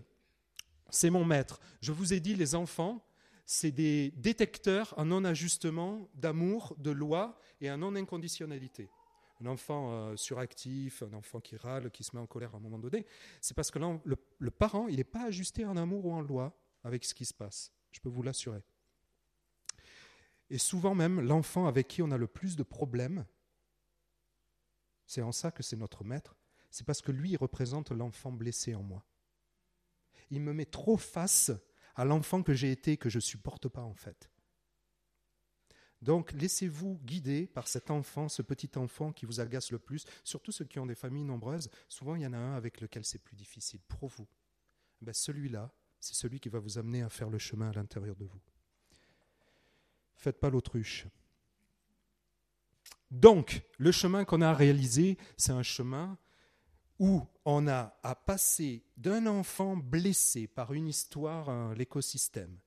c'est mon maître. Je vous ai dit, les enfants, c'est des détecteurs en non-ajustement d'amour, de loi et en non-inconditionnalité. Un enfant euh, suractif, un enfant qui râle, qui se met en colère à un moment donné, c'est parce que le, parent, il n'est pas ajusté en amour ou en loi avec ce qui se passe. Je peux vous l'assurer. Et souvent même, l'enfant avec qui on a le plus de problèmes, c'est en ça que c'est notre maître, c'est parce que lui, il représente l'enfant blessé en moi. Il me met trop face à l'enfant que j'ai été que je ne supporte pas en fait. Donc laissez-vous guider par cet enfant, ce petit enfant qui vous agace le plus, surtout ceux qui ont des familles nombreuses. Souvent, il y en a un avec lequel c'est plus difficile. Pour vous, ben, celui-là, c'est celui qui va vous amener à faire le chemin à l'intérieur de vous. Faites pas l'autruche. Donc, le chemin qu'on a réalisé, c'est un chemin où on a à passer d'un enfant blessé par une histoire, l'écosystème,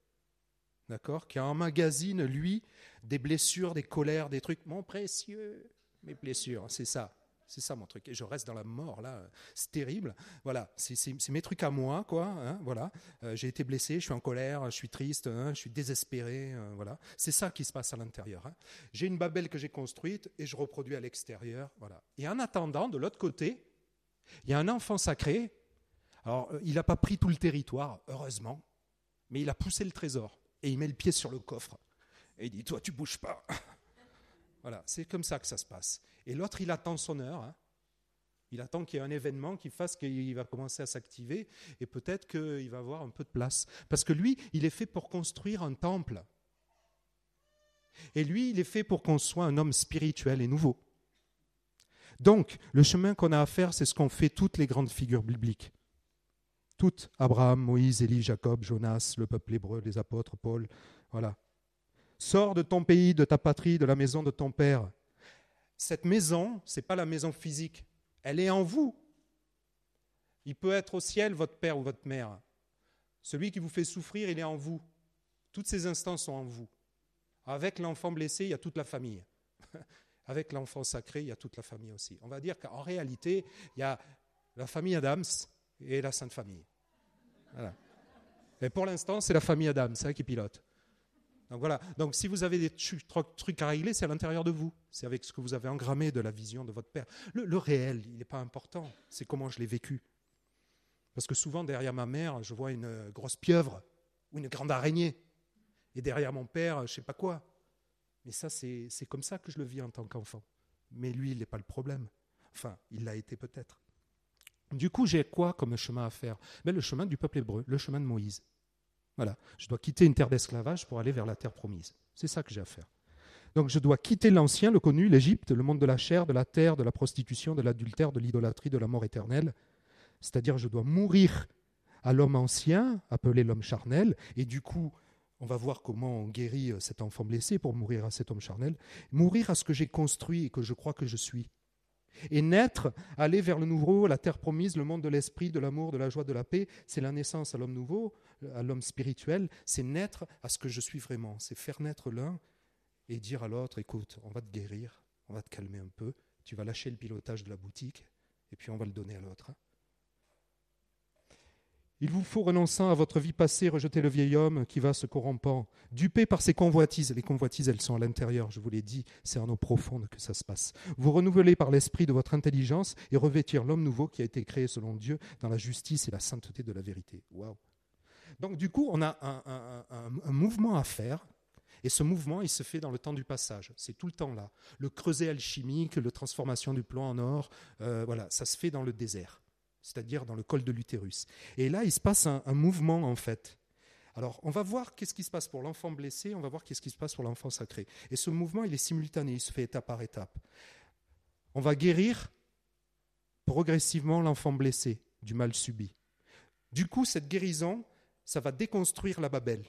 d'accord, qui emmagasine, lui, des blessures, des colères, des trucs, mon précieux, mes blessures, c'est ça. C'est ça mon truc. Et je reste dans la mort, là. C'est terrible. Voilà. C'est mes trucs à moi, quoi. Hein, voilà. Euh, j'ai été blessé, je suis en colère, je suis triste, hein, je suis désespéré. Euh, voilà. C'est ça qui se passe à l'intérieur. Hein. J'ai une babelle que j'ai construite et je reproduis à l'extérieur. Voilà. Et en attendant, de l'autre côté, il y a un enfant sacré. Alors, euh, il n'a pas pris tout le territoire, heureusement, mais il a poussé le trésor et il met le pied sur le coffre. Et il dit Toi, tu bouges pas. Voilà, c'est comme ça que ça se passe. Et l'autre, il attend son heure. Hein. Il attend qu'il y ait un événement qui fasse qu'il va commencer à s'activer et peut-être qu'il va avoir un peu de place. Parce que lui, il est fait pour construire un temple. Et lui, il est fait pour qu'on soit un homme spirituel et nouveau. Donc, le chemin qu'on a à faire, c'est ce qu'ont fait toutes les grandes figures bibliques. Toutes, Abraham, Moïse, Élie, Jacob, Jonas, le peuple hébreu, les apôtres, Paul, voilà. Sors de ton pays, de ta patrie, de la maison de ton père. Cette maison, ce n'est pas la maison physique, elle est en vous. Il peut être au ciel votre père ou votre mère. Celui qui vous fait souffrir, il est en vous. Toutes ces instances sont en vous. Avec l'enfant blessé, il y a toute la famille. Avec l'enfant sacré, il y a toute la famille aussi. On va dire qu'en réalité, il y a la famille Adams et la Sainte Famille. Voilà. Et pour l'instant, c'est la famille Adams hein, qui pilote. Donc voilà. Donc si vous avez des trucs à régler, c'est à l'intérieur de vous. C'est avec ce que vous avez engrammé de la vision de votre père. Le, réel, il n'est pas important. C'est comment je l'ai vécu. Parce que souvent, derrière ma mère, je vois une grosse pieuvre ou une grande araignée. Et derrière mon père, je ne sais pas quoi. Mais ça, c'est comme ça que je le vis en tant qu'enfant. Mais lui, il n'est pas le problème. Enfin, il l'a été peut-être. Du coup, j'ai quoi comme chemin à faire? Ben, Le chemin du peuple hébreu, le chemin de Moïse. Voilà, je dois quitter une terre d'esclavage pour aller vers la terre promise. C'est ça que j'ai à faire. Donc je dois quitter l'ancien, le connu, l'Égypte, le monde de la chair, de la terre, de la prostitution, de l'adultère, de l'idolâtrie, de la mort éternelle. C'est-à-dire je dois mourir à l'homme ancien, appelé l'homme charnel, et du coup, on va voir comment on guérit euh, cet enfant blessé pour mourir à cet homme charnel, mourir à ce que j'ai construit et que je crois que je suis. Et naître, aller vers le nouveau, la terre promise, le monde de l'esprit, de l'amour, de la joie, de la paix, c'est la naissance à l'homme nouveau, à l'homme spirituel, c'est naître à ce que je suis vraiment, c'est faire naître l'un et dire à l'autre, écoute, on va te guérir, on va te calmer un peu, tu vas lâcher le pilotage de la boutique, et puis on va le donner à l'autre. Il vous faut, renonçant à votre vie passée, rejeter le vieil homme qui va se corrompant, dupé par ses convoitises. Les convoitises, elles sont à l'intérieur, je vous l'ai dit, c'est en eau profonde que ça se passe. Vous renouvelez par l'esprit de votre intelligence et revêtir l'homme nouveau qui a été créé selon Dieu dans la justice et la sainteté de la vérité. Waouh Donc du coup, on a un, mouvement à faire et ce mouvement, il se fait dans le temps du passage. C'est tout le temps là. Le creuset alchimique, la transformation du plomb en or, euh, voilà, ça se fait dans le désert c'est-à-dire dans le col de l'utérus. Et là, il se passe un, mouvement, en fait. Alors, on va voir qu'est-ce qui se passe pour l'enfant blessé, on va voir qu'est-ce qui se passe pour l'enfant sacré. Et ce mouvement, il est simultané, il se fait étape par étape. On va guérir progressivement l'enfant blessé du mal subi. Du coup, cette guérison, ça va déconstruire la Babel.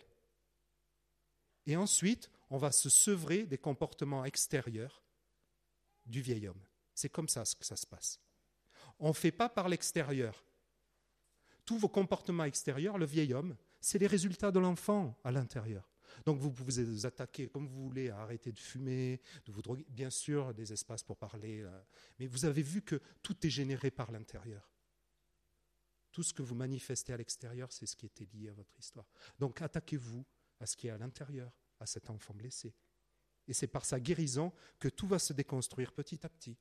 Et ensuite, on va se sevrer des comportements extérieurs du vieil homme. C'est comme ça que ça se passe. On ne fait pas par l'extérieur. Tous vos comportements extérieurs, le vieil homme, c'est les résultats de l'enfant à l'intérieur. Donc vous pouvez vous attaquer comme vous voulez à arrêter de fumer, de vous droguer, bien sûr, des espaces pour parler, euh, mais vous avez vu que tout est généré par l'intérieur. Tout ce que vous manifestez à l'extérieur, c'est ce qui était lié à votre histoire. Donc attaquez-vous à ce qui est à l'intérieur, à cet enfant blessé. Et c'est par sa guérison que tout va se déconstruire petit à petit.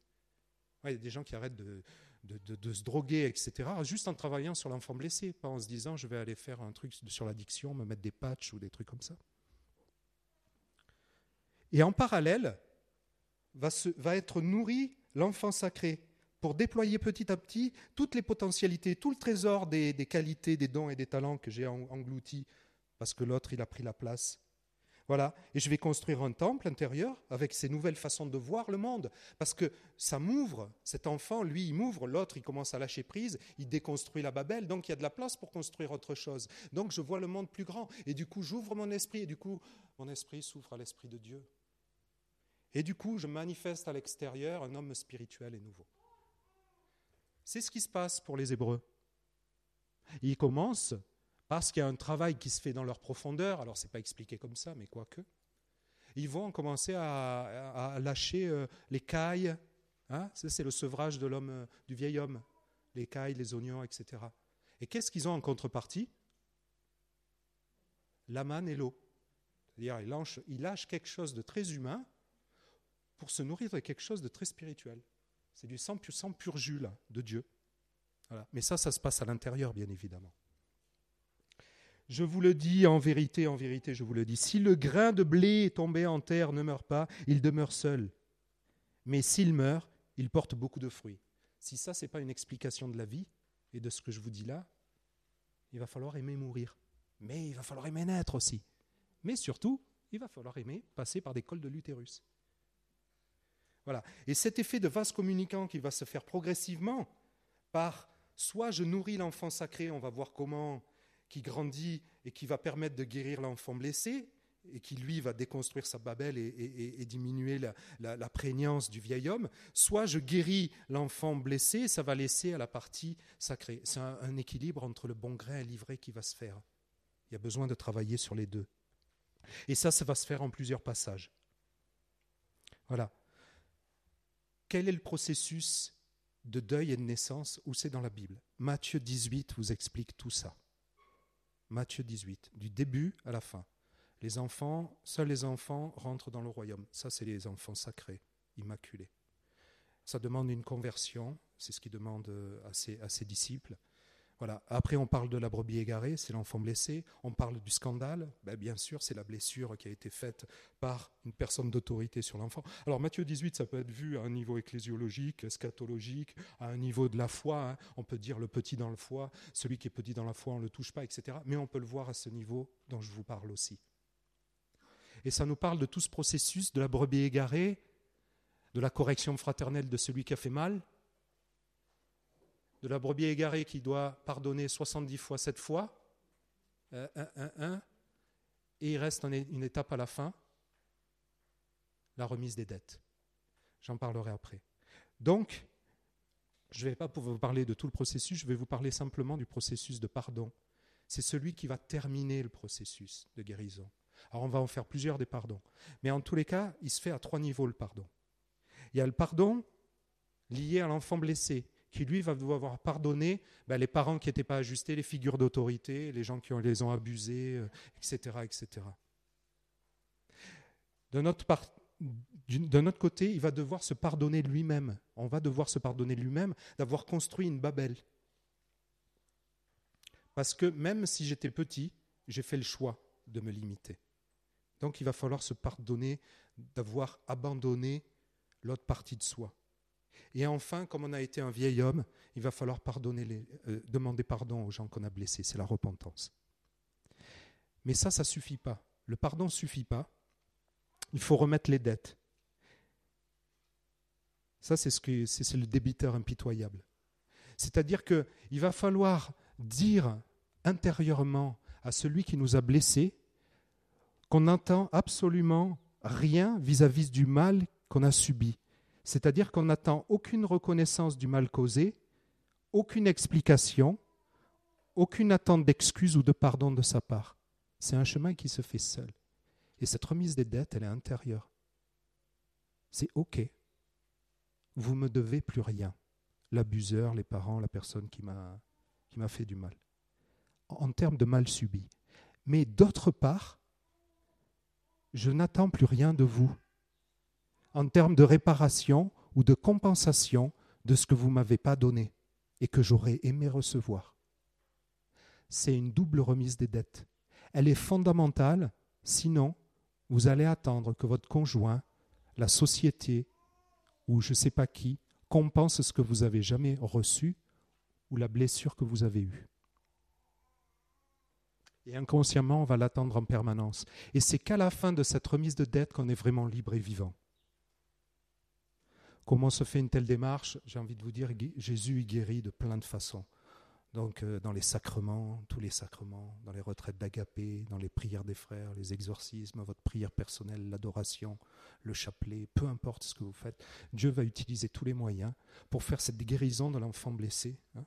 il y a des gens qui arrêtent de, de, se droguer, etc., juste en travaillant sur l'enfant blessé, pas en se disant je vais aller faire un truc sur l'addiction, me mettre des patchs ou des trucs comme ça. Et en parallèle, va, va être nourri l'enfant sacré pour déployer petit à petit toutes les potentialités, tout le trésor des, des qualités, des dons et des talents que j'ai engloutis, parce que l'autre, il a pris la place voilà. Et je vais construire un temple intérieur avec ces nouvelles façons de voir le monde. Parce que ça m'ouvre. Cet enfant, lui, il m'ouvre. L'autre, il commence à lâcher prise. Il déconstruit la Babel. Donc, il y a de la place pour construire autre chose. Donc, je vois le monde plus grand. Et du coup, j'ouvre mon esprit. Et du coup, mon esprit s'ouvre à l'esprit de Dieu. Et du coup, je manifeste à l'extérieur un homme spirituel et nouveau. C'est ce qui se passe pour les Hébreux. Ils commencent parce qu'il y a un travail qui se fait dans leur profondeur, alors ce n'est pas expliqué comme ça, mais quoique, ils vont commencer à, lâcher euh, les cailles, hein c'est le sevrage de l'homme, euh, du vieil homme, les cailles, les oignons, etc. Et qu'est-ce qu'ils ont en contrepartie? La manne et l'eau. C'est-à-dire, ils lâchent, quelque chose de très humain pour se nourrir de quelque chose de très spirituel. C'est du sang, pur jus, de Dieu. Mais ça, ça se passe à l'intérieur, bien évidemment. Je vous le dis en vérité, en vérité, je vous le dis, si le grain de blé tombé en terre ne meurt pas, il demeure seul. Mais s'il meurt, il porte beaucoup de fruits. Si ça, ce n'est pas une explication de la vie et de ce que je vous dis là, il va falloir aimer mourir. Mais il va falloir aimer naître aussi. Mais surtout, il va falloir aimer passer par des cols de l'utérus. Voilà. Et cet effet de vase communicant qui va se faire progressivement par soit je nourris l'enfant sacré, on va voir comment qui grandit et qui va permettre de guérir l'enfant blessé, et qui lui va déconstruire sa babel et, diminuer la, prégnance du vieil homme, soit je guéris l'enfant blessé, ça va laisser à la partie sacrée. C'est un, équilibre entre le bon grain et l'ivraie qui va se faire. Il y a besoin de travailler sur les deux. Et ça, ça va se faire en plusieurs passages. Voilà. Quel est le processus de deuil et de naissance Où c'est dans la Bible? Matthieu 18 vous explique tout ça. Matthieu 18, du début à la fin. Les enfants, seuls les enfants rentrent dans le royaume. Ça, c'est les enfants sacrés, immaculés. Ça demande une conversion, c'est ce qu'il demande à ses, à ses disciples. Voilà. Après, on parle de la brebis égarée, c'est l'enfant blessé. On parle du scandale, ben, bien sûr, c'est la blessure qui a été faite par une personne d'autorité sur l'enfant. Alors, Matthieu 18, ça peut être vu à un niveau ecclésiologique, scatologique, à un niveau de la foi. Hein. On peut dire le petit dans le foie, celui qui est petit dans la foi, on ne le touche pas, etc. Mais on peut le voir à ce niveau dont je vous parle aussi. Et ça nous parle de tout ce processus de la brebis égarée, de la correction fraternelle de celui qui a fait mal, de la brebis égarée qui doit pardonner 70 fois 7 fois, euh, et il reste une étape à la fin, la remise des dettes. J'en parlerai après. Donc, je ne vais pas vous parler de tout le processus, je vais vous parler simplement du processus de pardon. C'est celui qui va terminer le processus de guérison. Alors on va en faire plusieurs des pardons. Mais en tous les cas, il se fait à trois niveaux le pardon. Il y a le pardon lié à l'enfant blessé, qui lui va devoir pardonner ben, les parents qui n'étaient pas ajustés, les figures d'autorité, les gens qui les ont abusés, etc. Euh, etc. D'un autre côté, il va devoir se pardonner lui-même. On va devoir se pardonner lui-même d'avoir construit une Babel. Parce que même si j'étais petit, j'ai fait le choix de me limiter. Donc il va falloir se pardonner d'avoir abandonné l'autre partie de soi. Et enfin, comme on a été un vieil homme, il va falloir euh, demander pardon aux gens qu'on a blessés. C'est la repentance. Mais ça, ça ne suffit pas. Le pardon ne suffit pas il faut remettre les dettes. Ça, c'est ce que c'est le débiteur impitoyable. C'est-à-dire qu'il va falloir dire intérieurement à celui qui nous a blessés qu'on n'entend absolument rien vis-à-vis -vis du mal qu'on a subi. C'est-à-dire qu'on n'attend aucune reconnaissance du mal causé, aucune explication, aucune attente d'excuse ou de pardon de sa part. C'est un chemin qui se fait seul. Et cette remise des dettes, elle est intérieure. C'est OK. Vous me devez plus rien. L'abuseur, les parents, la personne qui m'a qui m'a fait du mal. En termes de mal subi. Mais d'autre part, je n'attends plus rien de vous. En termes de réparation ou de compensation de ce que vous ne m'avez pas donné et que j'aurais aimé recevoir. C'est une double remise des dettes. Elle est fondamentale, sinon vous allez attendre que votre conjoint, la société ou je ne sais pas qui compense ce que vous avez jamais reçu ou la blessure que vous avez eue. Et inconsciemment, on va l'attendre en permanence. Et c'est qu'à la fin de cette remise de dette qu'on est vraiment libre et vivant. Comment se fait une telle démarche? J'ai envie de vous dire, Jésus guérit de plein de façons. Donc euh, dans les sacrements, tous les sacrements, dans les retraites d'agapé, dans les prières des frères, les exorcismes, votre prière personnelle, l'adoration, le chapelet, peu importe ce que vous faites, Dieu va utiliser tous les moyens pour faire cette guérison de l'enfant blessé. Hein,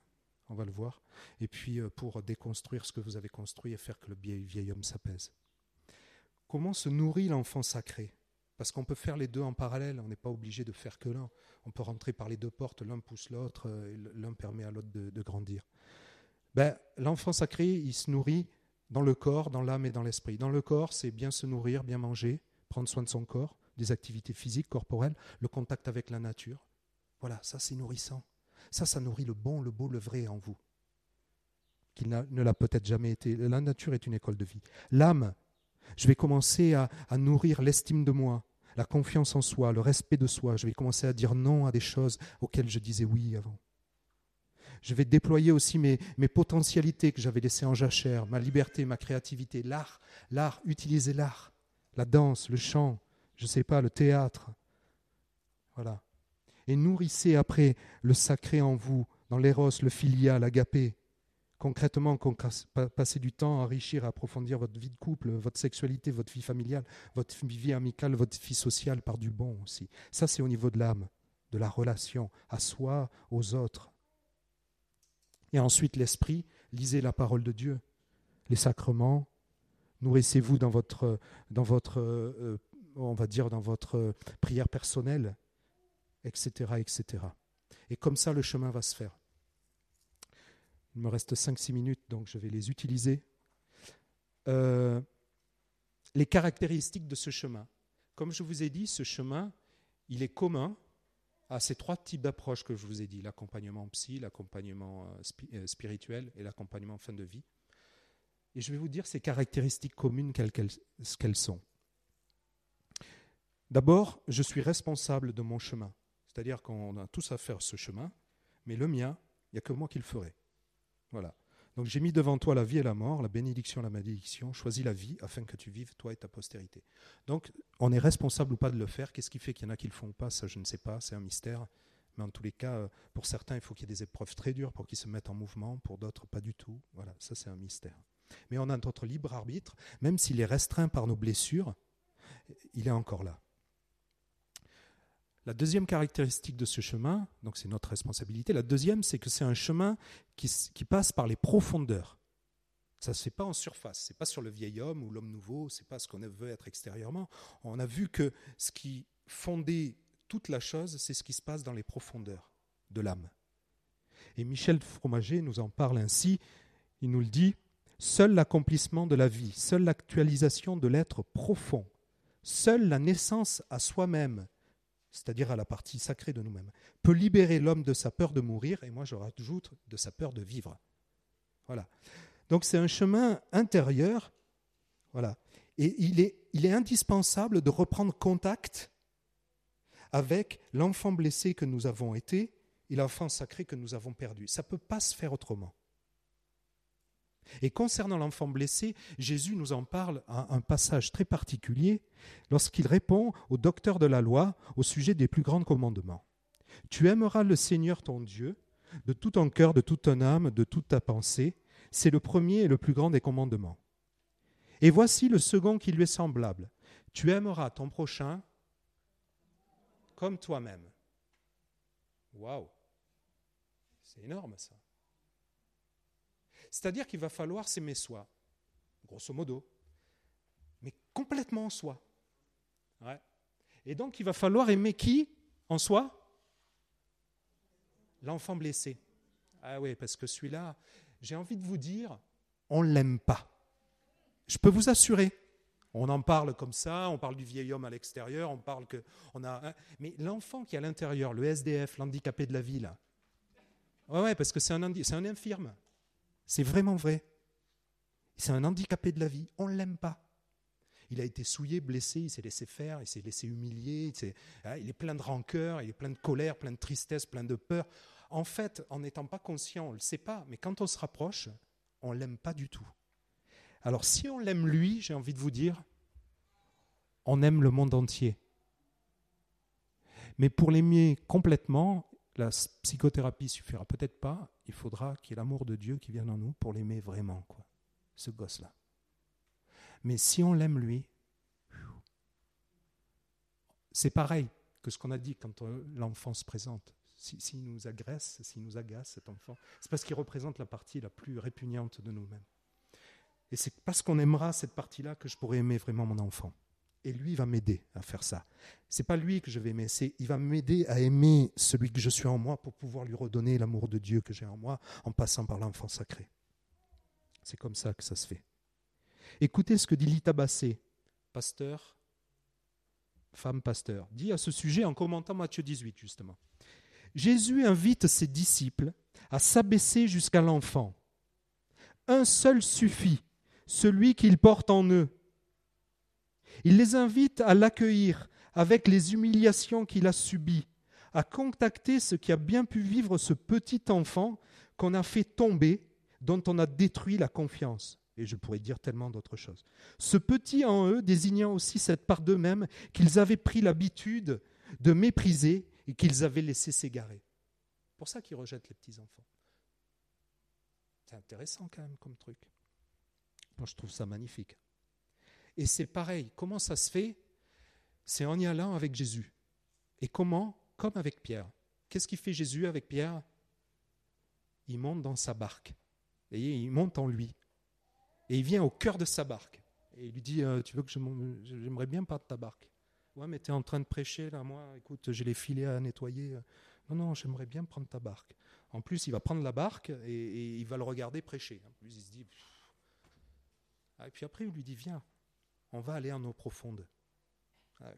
on va le voir. Et puis euh, pour déconstruire ce que vous avez construit et faire que le vieil homme s'apaise. Comment se nourrit l'enfant sacré? Parce qu'on peut faire les deux en parallèle, on n'est pas obligé de faire que l'un. On peut rentrer par les deux portes, l'un pousse l'autre, euh, l'un permet à l'autre de, grandir. Ben, L'enfant sacré, il se nourrit dans le corps, dans l'âme et dans l'esprit. Dans le corps, c'est bien se nourrir, bien manger, prendre soin de son corps, des activités physiques, corporelles, le contact avec la nature. Voilà, ça c'est nourrissant. Ça, ça nourrit le bon, le beau, le vrai en vous, qu'il ne l'a peut-être jamais été. La nature est une école de vie. L'âme, je vais commencer à, nourrir l'estime de moi, la confiance en soi, le respect de soi. Je vais commencer à dire non à des choses auxquelles je disais oui avant. Je vais déployer aussi mes, mes potentialités que j'avais laissées en jachère, ma liberté, ma créativité, l'art, l'art, utiliser l'art, la danse, le chant, je ne sais pas, le théâtre. Voilà. Et nourrissez après le sacré en vous, dans l'éros, le filial, l'agapé, concrètement, passer du temps à enrichir, à approfondir votre vie de couple, votre sexualité, votre vie familiale, votre vie amicale, votre vie sociale par du bon aussi. Ça, c'est au niveau de l'âme, de la relation à soi, aux autres. Et ensuite, l'esprit, lisez la parole de Dieu, les sacrements, nourrissez-vous dans votre, dans votre euh, on va dire, dans votre prière personnelle, etc., etc. Et comme ça, le chemin va se faire. Il me reste 5-6 minutes, donc je vais les utiliser. Euh, les caractéristiques de ce chemin. Comme je vous ai dit, ce chemin, il est commun à ces trois types d'approches que je vous ai dit, l'accompagnement psy, l'accompagnement euh, euh, spirituel et l'accompagnement fin de vie. Et je vais vous dire ces caractéristiques communes, quelles qu'elles sont. D'abord, je suis responsable de mon chemin. C'est-à-dire qu'on a tous à faire ce chemin, mais le mien, il n'y a que moi qui le ferai. Voilà. Donc j'ai mis devant toi la vie et la mort, la bénédiction et la malédiction. Choisis la vie afin que tu vives, toi et ta postérité. Donc on est responsable ou pas de le faire? Qu'est-ce qui fait qu'il y en a qui le font ou pas? Ça, je ne sais pas. C'est un mystère. Mais en tous les cas, pour certains, il faut qu'il y ait des épreuves très dures pour qu'ils se mettent en mouvement. Pour d'autres, pas du tout. Voilà, ça c'est un mystère. Mais on a notre libre arbitre, même s'il est restreint par nos blessures, il est encore là. La deuxième caractéristique de ce chemin, donc c'est notre responsabilité, la deuxième, c'est que c'est un chemin qui, passe par les profondeurs. Ça ne se fait pas en surface, ce n'est pas sur le vieil homme ou l'homme nouveau, ce n'est pas ce qu'on veut être extérieurement. On a vu que ce qui fondait toute la chose, c'est ce qui se passe dans les profondeurs de l'âme. Et Michel Fromager nous en parle ainsi, il nous le dit, seul l'accomplissement de la vie, seule l'actualisation de l'être profond, seule la naissance à soi-même, c'est-à-dire à la partie sacrée de nous-mêmes, peut libérer l'homme de sa peur de mourir, et moi je rajoute de sa peur de vivre. Voilà. Donc c'est un chemin intérieur, voilà. Et il est, il est indispensable de reprendre contact avec l'enfant blessé que nous avons été et l'enfant sacré que nous avons perdu. Ça ne peut pas se faire autrement. Et concernant l'enfant blessé, Jésus nous en parle à un passage très particulier lorsqu'il répond au docteur de la loi au sujet des plus grands commandements. Tu aimeras le Seigneur ton Dieu de tout ton cœur, de toute ton âme, de toute ta pensée. C'est le premier et le plus grand des commandements. Et voici le second qui lui est semblable. Tu aimeras ton prochain comme toi-même. Waouh C'est énorme ça. C'est-à-dire qu'il va falloir s'aimer soi, grosso modo, mais complètement en soi. Et donc il va falloir aimer qui en soi? L'enfant blessé. Ah oui, parce que celui-là, j'ai envie de vous dire, on ne l'aime pas. Je peux vous assurer. On en parle comme ça, on parle du vieil homme à l'extérieur, on parle que on a. mais l'enfant qui est à l'intérieur, le SDF, l'handicapé de la vie, là. Ouais, parce que c'est un, un infirme. C'est vraiment vrai. C'est un handicapé de la vie. On ne l'aime pas. Il a été souillé, blessé, il s'est laissé faire, il s'est laissé humilier, hein, il est, plein de rancœur, il est plein de colère, plein de tristesse, plein de peur. En fait, en n'étant pas conscient, on ne le sait pas, mais quand on se rapproche, on ne l'aime pas du tout. Alors si on l'aime lui, j'ai envie de vous dire, on aime le monde entier. Mais pour l'aimer complètement, la psychothérapie suffira peut-être pas, il faudra qu'il y ait l'amour de Dieu qui vienne en nous pour l'aimer vraiment, quoi, ce gosse-là. Mais si on l'aime lui, c'est pareil que ce qu'on a dit quand euh, l'enfant se présente. S'il nous agresse, s'il nous agace, cet enfant, c'est parce qu'il représente la partie la plus répugnante de nous-mêmes. Et c'est parce qu'on aimera cette partie-là que je pourrai aimer vraiment mon enfant et lui va m'aider à faire ça. C'est pas lui que je vais aimer, c'est il va m'aider à aimer celui que je suis en moi pour pouvoir lui redonner l'amour de Dieu que j'ai en moi en passant par l'enfant sacré. C'est comme ça que ça se fait. Écoutez ce que dit Lita Bassé, pasteur, femme pasteur, dit à ce sujet en commentant Matthieu 18 justement. Jésus invite ses disciples à s'abaisser jusqu'à l'enfant. Un seul suffit, celui qu'ils portent en eux il les invite à l'accueillir avec les humiliations qu'il a subies, à contacter ce qui a bien pu vivre ce petit enfant qu'on a fait tomber, dont on a détruit la confiance. Et je pourrais dire tellement d'autres choses. Ce petit en eux désignant aussi cette part d'eux-mêmes qu'ils avaient pris l'habitude de mépriser et qu'ils avaient laissé s'égarer. Pour ça qu'ils rejettent les petits-enfants. C'est intéressant quand même comme truc. Moi, je trouve ça magnifique. Et c'est pareil. Comment ça se fait? C'est en y allant avec Jésus. Et comment? Comme avec Pierre. Qu'est-ce qu'il fait Jésus avec Pierre? Il monte dans sa barque. Et il monte en lui. Et il vient au cœur de sa barque. Et il lui dit euh, Tu veux que j'aimerais bien pas de ta barque Ouais, mais tu es en train de prêcher là, moi, écoute, j'ai les filets à nettoyer. Non, non, j'aimerais bien prendre ta barque. En plus, il va prendre la barque et, il va le regarder prêcher. En plus, il se dit. Ah, et puis après, il lui dit Viens, on va aller en eau profonde. Ah.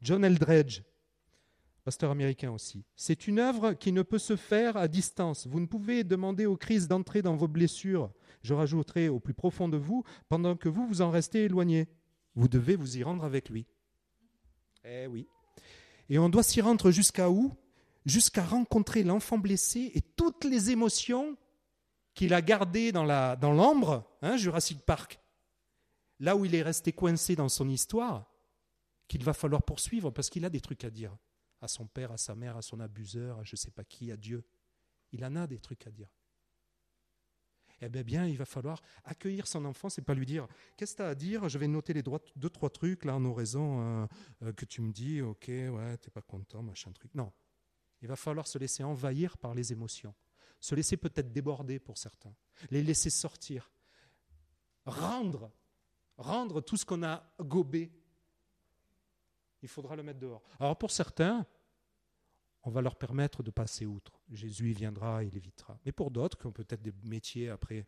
John Eldredge, pasteur américain aussi. C'est une œuvre qui ne peut se faire à distance. Vous ne pouvez demander au Christ d'entrer dans vos blessures, je rajouterai au plus profond de vous, pendant que vous vous en restez éloigné. Vous devez vous y rendre avec lui. Eh oui. Et on doit s'y rendre jusqu'à où? Jusqu'à rencontrer l'enfant blessé et toutes les émotions qu'il a gardé dans l'ambre, dans hein, Jurassic Park, là où il est resté coincé dans son histoire, qu'il va falloir poursuivre parce qu'il a des trucs à dire à son père, à sa mère, à son abuseur, à je ne sais pas qui, à Dieu. Il en a des trucs à dire. Eh bien, bien il va falloir accueillir son enfant, c'est pas lui dire Qu'est-ce que tu as à dire? Je vais noter les droits, deux, trois trucs là en oraison euh, euh, que tu me dis, ok, ouais, t'es pas content, machin truc. Non. Il va falloir se laisser envahir par les émotions, se laisser peut-être déborder pour certains, les laisser sortir, rendre, rendre tout ce qu'on a gobé il faudra le mettre dehors. Alors pour certains, on va leur permettre de passer outre. Jésus il viendra, il évitera. Mais pour d'autres, qui ont peut-être des métiers après,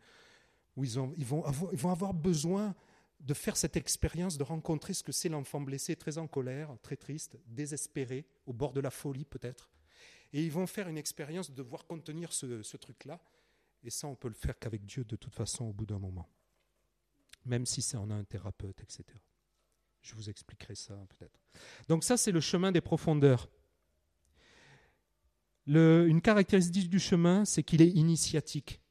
où ils, vont avoir besoin de faire cette expérience, de rencontrer ce que c'est l'enfant blessé, très en colère, très triste, désespéré, au bord de la folie peut-être. Et ils vont faire une expérience de devoir contenir ce, ce truc-là. Et ça, on peut le faire qu'avec Dieu de toute façon au bout d'un moment. Même si c'est en un thérapeute, etc. Je vous expliquerai ça peut-être. Donc ça, c'est le chemin des profondeurs. une caractéristique du chemin, c'est qu'il est initiatique.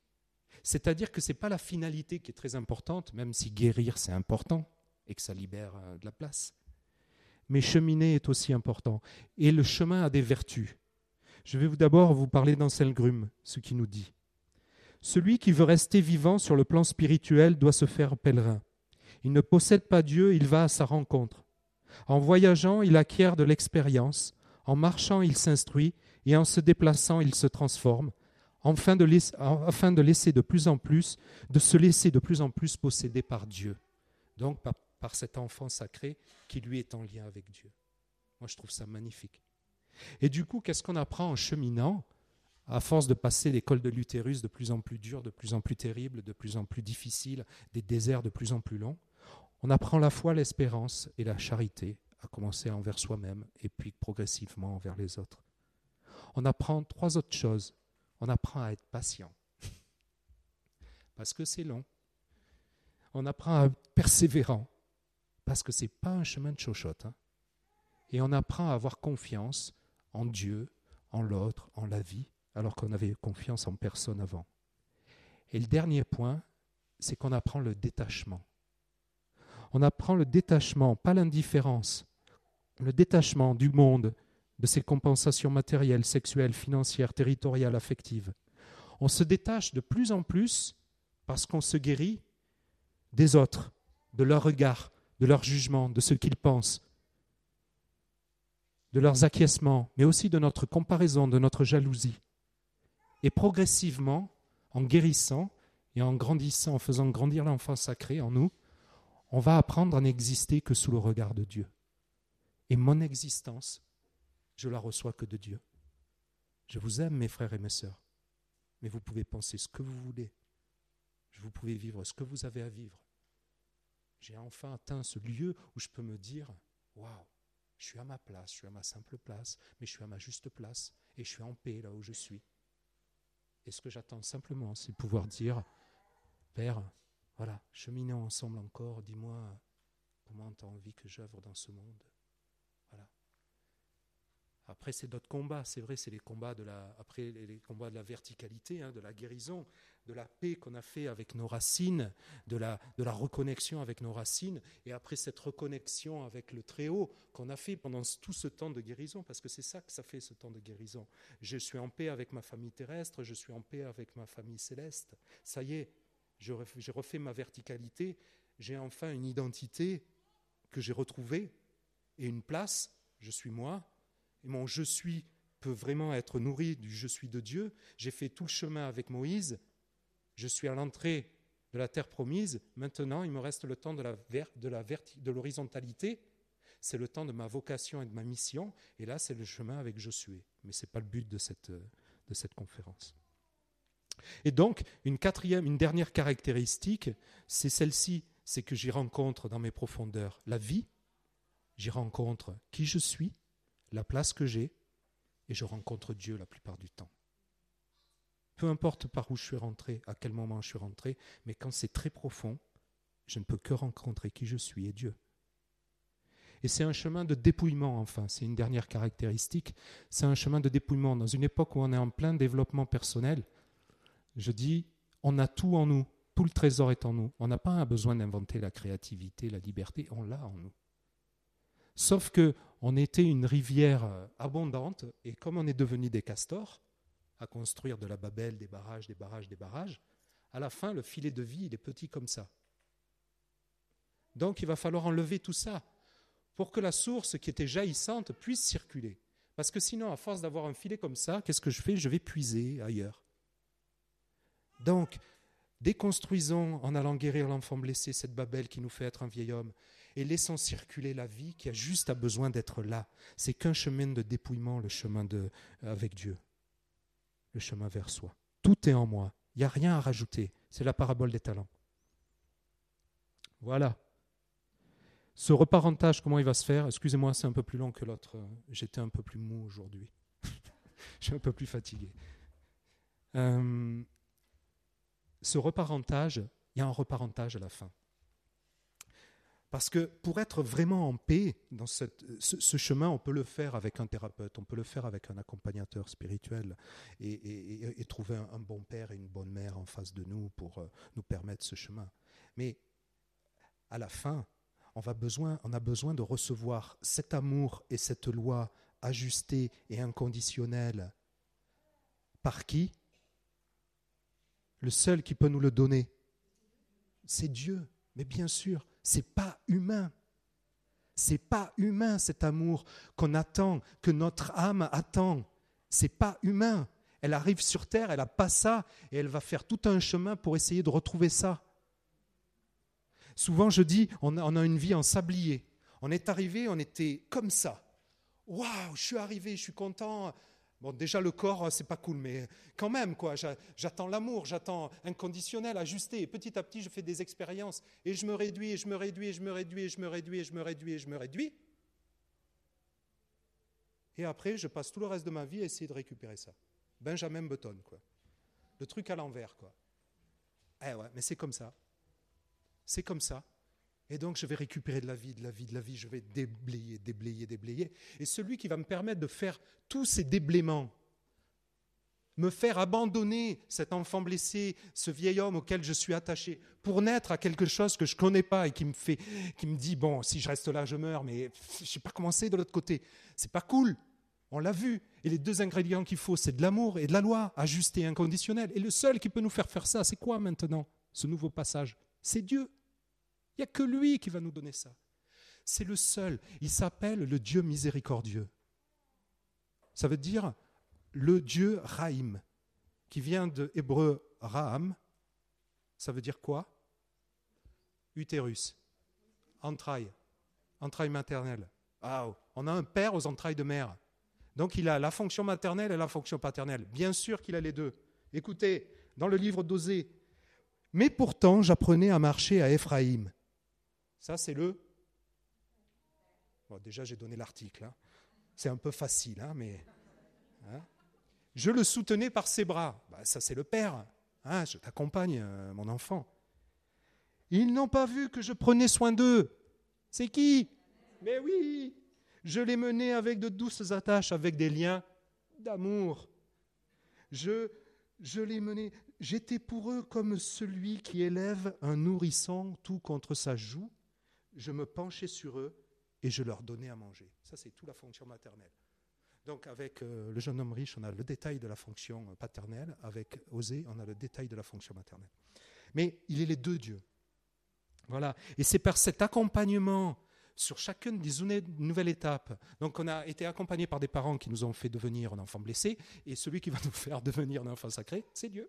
C'est-à-dire que ce n'est pas la finalité qui est très importante, même si guérir, c'est important et que ça libère euh, de la place. Mais cheminer est aussi important. Et le chemin a des vertus. Je vais d'abord vous parler d'Anselm Grum, ce qui nous dit. Celui qui veut rester vivant sur le plan spirituel doit se faire pèlerin. Il ne possède pas Dieu, il va à sa rencontre. En voyageant, il acquiert de l'expérience. En marchant, il s'instruit. Et en se déplaçant, il se transforme. Afin de, laisser, de plus en plus, de se laisser de plus en plus posséder par Dieu. Donc par cet enfant sacré qui lui est en lien avec Dieu. Moi, je trouve ça magnifique. Et du coup, qu'est-ce qu'on apprend en cheminant? À force de passer l'école de l'utérus de plus en plus dure, de plus en plus terrible, de plus en plus difficile, des déserts de plus en plus longs, on apprend la foi, l'espérance et la charité, à commencer envers soi-même et puis progressivement envers les autres. On apprend trois autres choses. On apprend à être patient, parce que c'est long. On apprend à être persévérant, parce que ce n'est pas un chemin de chochotte. Hein. Et on apprend à avoir confiance en Dieu, en l'autre, en la vie, alors qu'on avait confiance en personne avant. Et le dernier point, c'est qu'on apprend le détachement. On apprend le détachement, pas l'indifférence, le détachement du monde, de ses compensations matérielles, sexuelles, financières, territoriales, affectives. On se détache de plus en plus parce qu'on se guérit des autres, de leur regard, de leur jugement, de ce qu'ils pensent, de leurs acquiescements, mais aussi de notre comparaison, de notre jalousie. Et progressivement, en guérissant et en grandissant, en faisant grandir l'enfant sacré en nous, on va apprendre à n'exister que sous le regard de Dieu. Et mon existence, je la reçois que de Dieu. Je vous aime, mes frères et mes sœurs, mais vous pouvez penser ce que vous voulez. Vous pouvez vivre ce que vous avez à vivre. J'ai enfin atteint ce lieu où je peux me dire Waouh, je suis à ma place, je suis à ma simple place, mais je suis à ma juste place et je suis en paix là où je suis. Et ce que j'attends simplement, c'est pouvoir dire, Père, voilà, cheminons ensemble encore, dis-moi comment tu as envie que j'œuvre dans ce monde. Après, c'est d'autres combats, c'est vrai, c'est les combats de la, après les combats de la verticalité, hein, de la guérison, de la paix qu'on a fait avec nos racines, de la, de la reconnexion avec nos racines, et après cette reconnexion avec le Très-Haut qu'on a fait pendant tout ce temps de guérison, parce que c'est ça que ça fait ce temps de guérison. Je suis en paix avec ma famille terrestre, je suis en paix avec ma famille céleste. Ça y est, j'ai refait ma verticalité, j'ai enfin une identité que j'ai retrouvée et une place, je suis moi, et mon je suis peut vraiment être nourri du je suis de Dieu. J'ai fait tout le chemin avec Moïse, je suis à l'entrée de la terre promise. Maintenant, il me reste le temps de la, de l'horizontalité. C'est le temps de ma vocation et de ma mission. Et là, c'est le chemin avec Josué. Mais ce n'est pas le but de cette, de cette conférence. Et donc, une quatrième, une dernière caractéristique, c'est celle-ci, c'est que j'y rencontre dans mes profondeurs la vie, j'y rencontre qui je suis, la place que j'ai, et je rencontre Dieu la plupart du temps. Peu importe par où je suis rentré, à quel moment je suis rentré, mais quand c'est très profond, je ne peux que rencontrer qui je suis et Dieu. Et c'est un chemin de dépouillement, enfin, c'est une dernière caractéristique, c'est un chemin de dépouillement. Dans une époque où on est en plein développement personnel, je dis, On a tout en nous. Tout le trésor est en nous. On n'a pas besoin d'inventer la créativité, la liberté. On l'a en nous. Sauf que on était une rivière euh, abondante et comme on est devenu des castors, à construire de la babelle, des barrages, des barrages, des barrages, à la fin, le filet de vie, il est petit comme ça. Donc il va falloir enlever tout ça pour que la source qui était jaillissante puisse circuler. Parce que sinon, à force d'avoir un filet comme ça, qu'est-ce que je fais? Je vais puiser ailleurs. Donc, déconstruisons en allant guérir l'enfant blessé cette babelle qui nous fait être un vieil homme et laissons circuler la vie qui a juste besoin d'être là. C'est qu'un chemin de dépouillement, le chemin de, avec Dieu, le chemin vers soi. Tout est en moi. Il n'y a rien à rajouter. C'est la parabole des talents. Voilà. Ce reparentage, comment il va se faire? Excusez-moi, c'est un peu plus long que l'autre. J'étais un peu plus mou aujourd'hui. Je suis un peu plus fatigué. Euh, ce reparentage, il y a un reparentage à la fin. Parce que pour être vraiment en paix dans ce, chemin, on peut le faire avec un thérapeute, on peut le faire avec un accompagnateur spirituel et, trouver un, bon père et une bonne mère en face de nous pour euh, nous permettre ce chemin. Mais à la fin, on a besoin de recevoir cet amour et cette loi ajustée et inconditionnelle. Par qui? Le seul qui peut nous le donner, c'est Dieu. Mais bien sûr, c'est pas humain. C'est pas humain cet amour qu'on attend, que notre âme attend. C'est pas humain. Elle arrive sur terre, elle n'a pas ça, et elle va faire tout un chemin pour essayer de retrouver ça. Souvent, je dis, on a, on a une vie en sablier. On est arrivé, on était comme ça. Waouh, je suis arrivé, je suis content. Bon, déjà le corps, c'est pas cool, mais quand même, quoi. J'attends l'amour, j'attends inconditionnel, ajusté. Et petit à petit, je fais des expériences et je me réduis, je me réduis, je me réduis, je me réduis, je me réduis, je me réduis. Et après, je passe tout le reste de ma vie à essayer de récupérer ça. Benjamin Button, quoi. Le truc à l'envers, quoi. Eh ouais, mais c'est comme ça. C'est comme ça. Et donc, je vais récupérer de la vie, de la vie, de la vie, je vais déblayer, déblayer, déblayer. Et celui qui va me permettre de faire tous ces déblaiements, me faire abandonner cet enfant blessé, ce vieil homme auquel je suis attaché, pour naître à quelque chose que je ne connais pas et qui me fait, qui me dit bon, si je reste là, je meurs, mais je sais pas comment c'est de l'autre côté. C'est pas cool. On l'a vu. Et les deux ingrédients qu'il faut, c'est de l'amour et de la loi, ajustée et inconditionnelle. Et le seul qui peut nous faire faire ça, c'est quoi maintenant, ce nouveau passage? C'est Dieu. Il n'y a que lui qui va nous donner ça. C'est le seul. Il s'appelle le Dieu miséricordieux. Ça veut dire le Dieu Raïm, qui vient de hébreu Raham. Ça veut dire quoi? Utérus, entrailles, entrailles maternelles. on a un père aux entrailles de mère. Donc il a la fonction maternelle et la fonction paternelle. Bien sûr qu'il a les deux. Écoutez, dans le livre d'Osée, mais pourtant j'apprenais à marcher à Éphraïm ça, c'est le. Déjà, j'ai donné l'article. Hein. C'est un peu facile, hein, mais. Hein. Je le soutenais par ses bras. Bah, ça, c'est le père. Hein, je t'accompagne, euh, mon enfant. Ils n'ont pas vu que je prenais soin d'eux. C'est qui? Mais oui Je les menais avec de douces attaches, avec des liens d'amour. Je, je les menais. J'étais pour eux comme celui qui élève un nourrisson tout contre sa joue je me penchais sur eux et je leur donnais à manger. Ça, c'est toute la fonction maternelle. Donc, avec euh, le jeune homme riche, on a le détail de la fonction paternelle. Avec Osée, on a le détail de la fonction maternelle. Mais il est les deux dieux. Voilà. Et c'est par cet accompagnement sur chacune des nouvelles étapes. Donc, on a été accompagné par des parents qui nous ont fait devenir un enfant blessé, et celui qui va nous faire devenir un enfant sacré, c'est Dieu.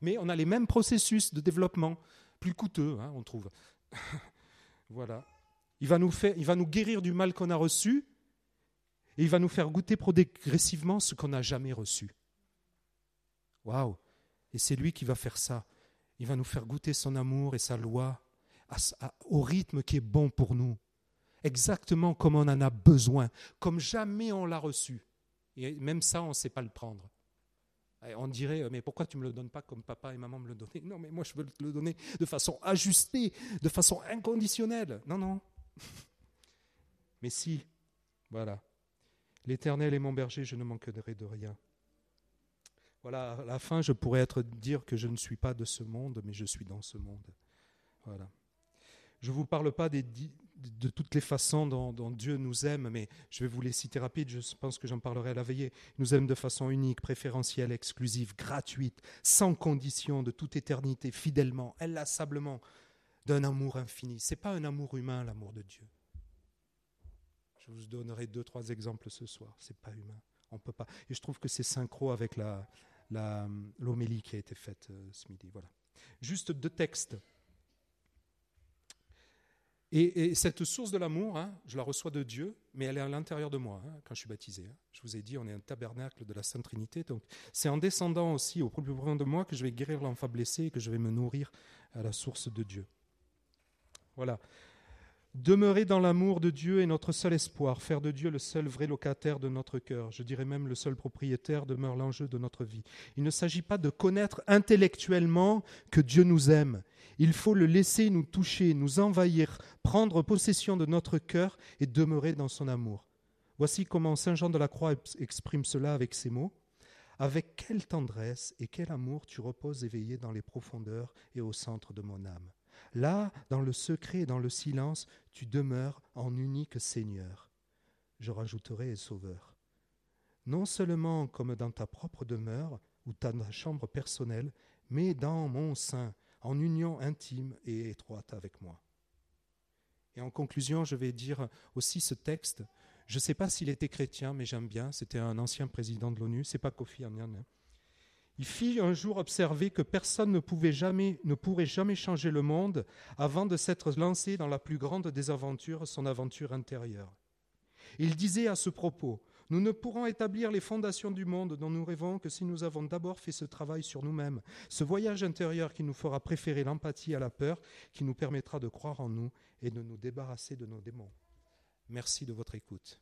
Mais on a les mêmes processus de développement, plus coûteux, hein, on trouve. Voilà. Il va nous, faire, il va nous guérir du mal qu'on a reçu et il va nous faire goûter progressivement ce qu'on n'a jamais reçu. Waouh Et c'est lui qui va faire ça. Il va nous faire goûter son amour et sa loi au rythme qui est bon pour nous. Exactement comme on en a besoin, comme jamais on l'a reçu. Et même ça, on ne sait pas le prendre. On dirait, mais pourquoi tu ne me le donnes pas comme papa et maman me le donnaient? Non, mais moi je veux le donner de façon ajustée, de façon inconditionnelle. Non, non. Mais si, voilà. L'Éternel est mon berger, je ne manquerai de rien. Voilà, à la fin, je pourrais être dire que je ne suis pas de ce monde, mais je suis dans ce monde. Voilà. Je ne vous parle pas des, de toutes les façons dont, Dieu nous aime, mais je vais vous les citer rapides, je pense que j'en parlerai à la veillée. Il nous aime de façon unique, préférentielle, exclusive, gratuite, sans condition, de toute éternité, fidèlement, inlassablement, d'un amour infini. Ce n'est pas un amour humain, l'amour de Dieu. Je vous donnerai deux, trois exemples ce soir. Ce n'est pas humain. On peut pas. Et je trouve que c'est synchro avec la, l'homélie qui a été faite euh, ce midi. Voilà. Juste deux textes et, cette source de l'amour, hein, je la reçois de Dieu, mais elle est à l'intérieur de moi hein, quand je suis baptisé. Hein. Je vous ai dit, on est un tabernacle de la Sainte Trinité. Donc, c'est en descendant aussi au plus profond de moi que je vais guérir l'enfant blessé et que je vais me nourrir à la source de Dieu. Voilà. Demeurer dans l'amour de Dieu est notre seul espoir, faire de Dieu le seul vrai locataire de notre cœur, je dirais même le seul propriétaire demeure l'enjeu de notre vie. Il ne s'agit pas de connaître intellectuellement que Dieu nous aime. Il faut le laisser nous toucher, nous envahir, prendre possession de notre cœur et demeurer dans son amour. Voici comment Saint Jean de la Croix exprime cela avec ces mots. Avec quelle tendresse et quel amour tu reposes éveillé dans les profondeurs et au centre de mon âme. Là, dans le secret et dans le silence, tu demeures en unique Seigneur. Je rajouterai Sauveur. Non seulement comme dans ta propre demeure ou ta chambre personnelle, mais dans mon sein, en union intime et étroite avec moi. Et en conclusion, je vais dire aussi ce texte. Je ne sais pas s'il était chrétien, mais j'aime bien. C'était un ancien président de l'ONU. C'est pas Kofi Annan. Il fit un jour observer que personne ne, pouvait jamais, ne pourrait jamais changer le monde avant de s'être lancé dans la plus grande des aventures, son aventure intérieure. Il disait à ce propos Nous ne pourrons établir les fondations du monde dont nous rêvons que si nous avons d'abord fait ce travail sur nous-mêmes, ce voyage intérieur qui nous fera préférer l'empathie à la peur, qui nous permettra de croire en nous et de nous débarrasser de nos démons. Merci de votre écoute.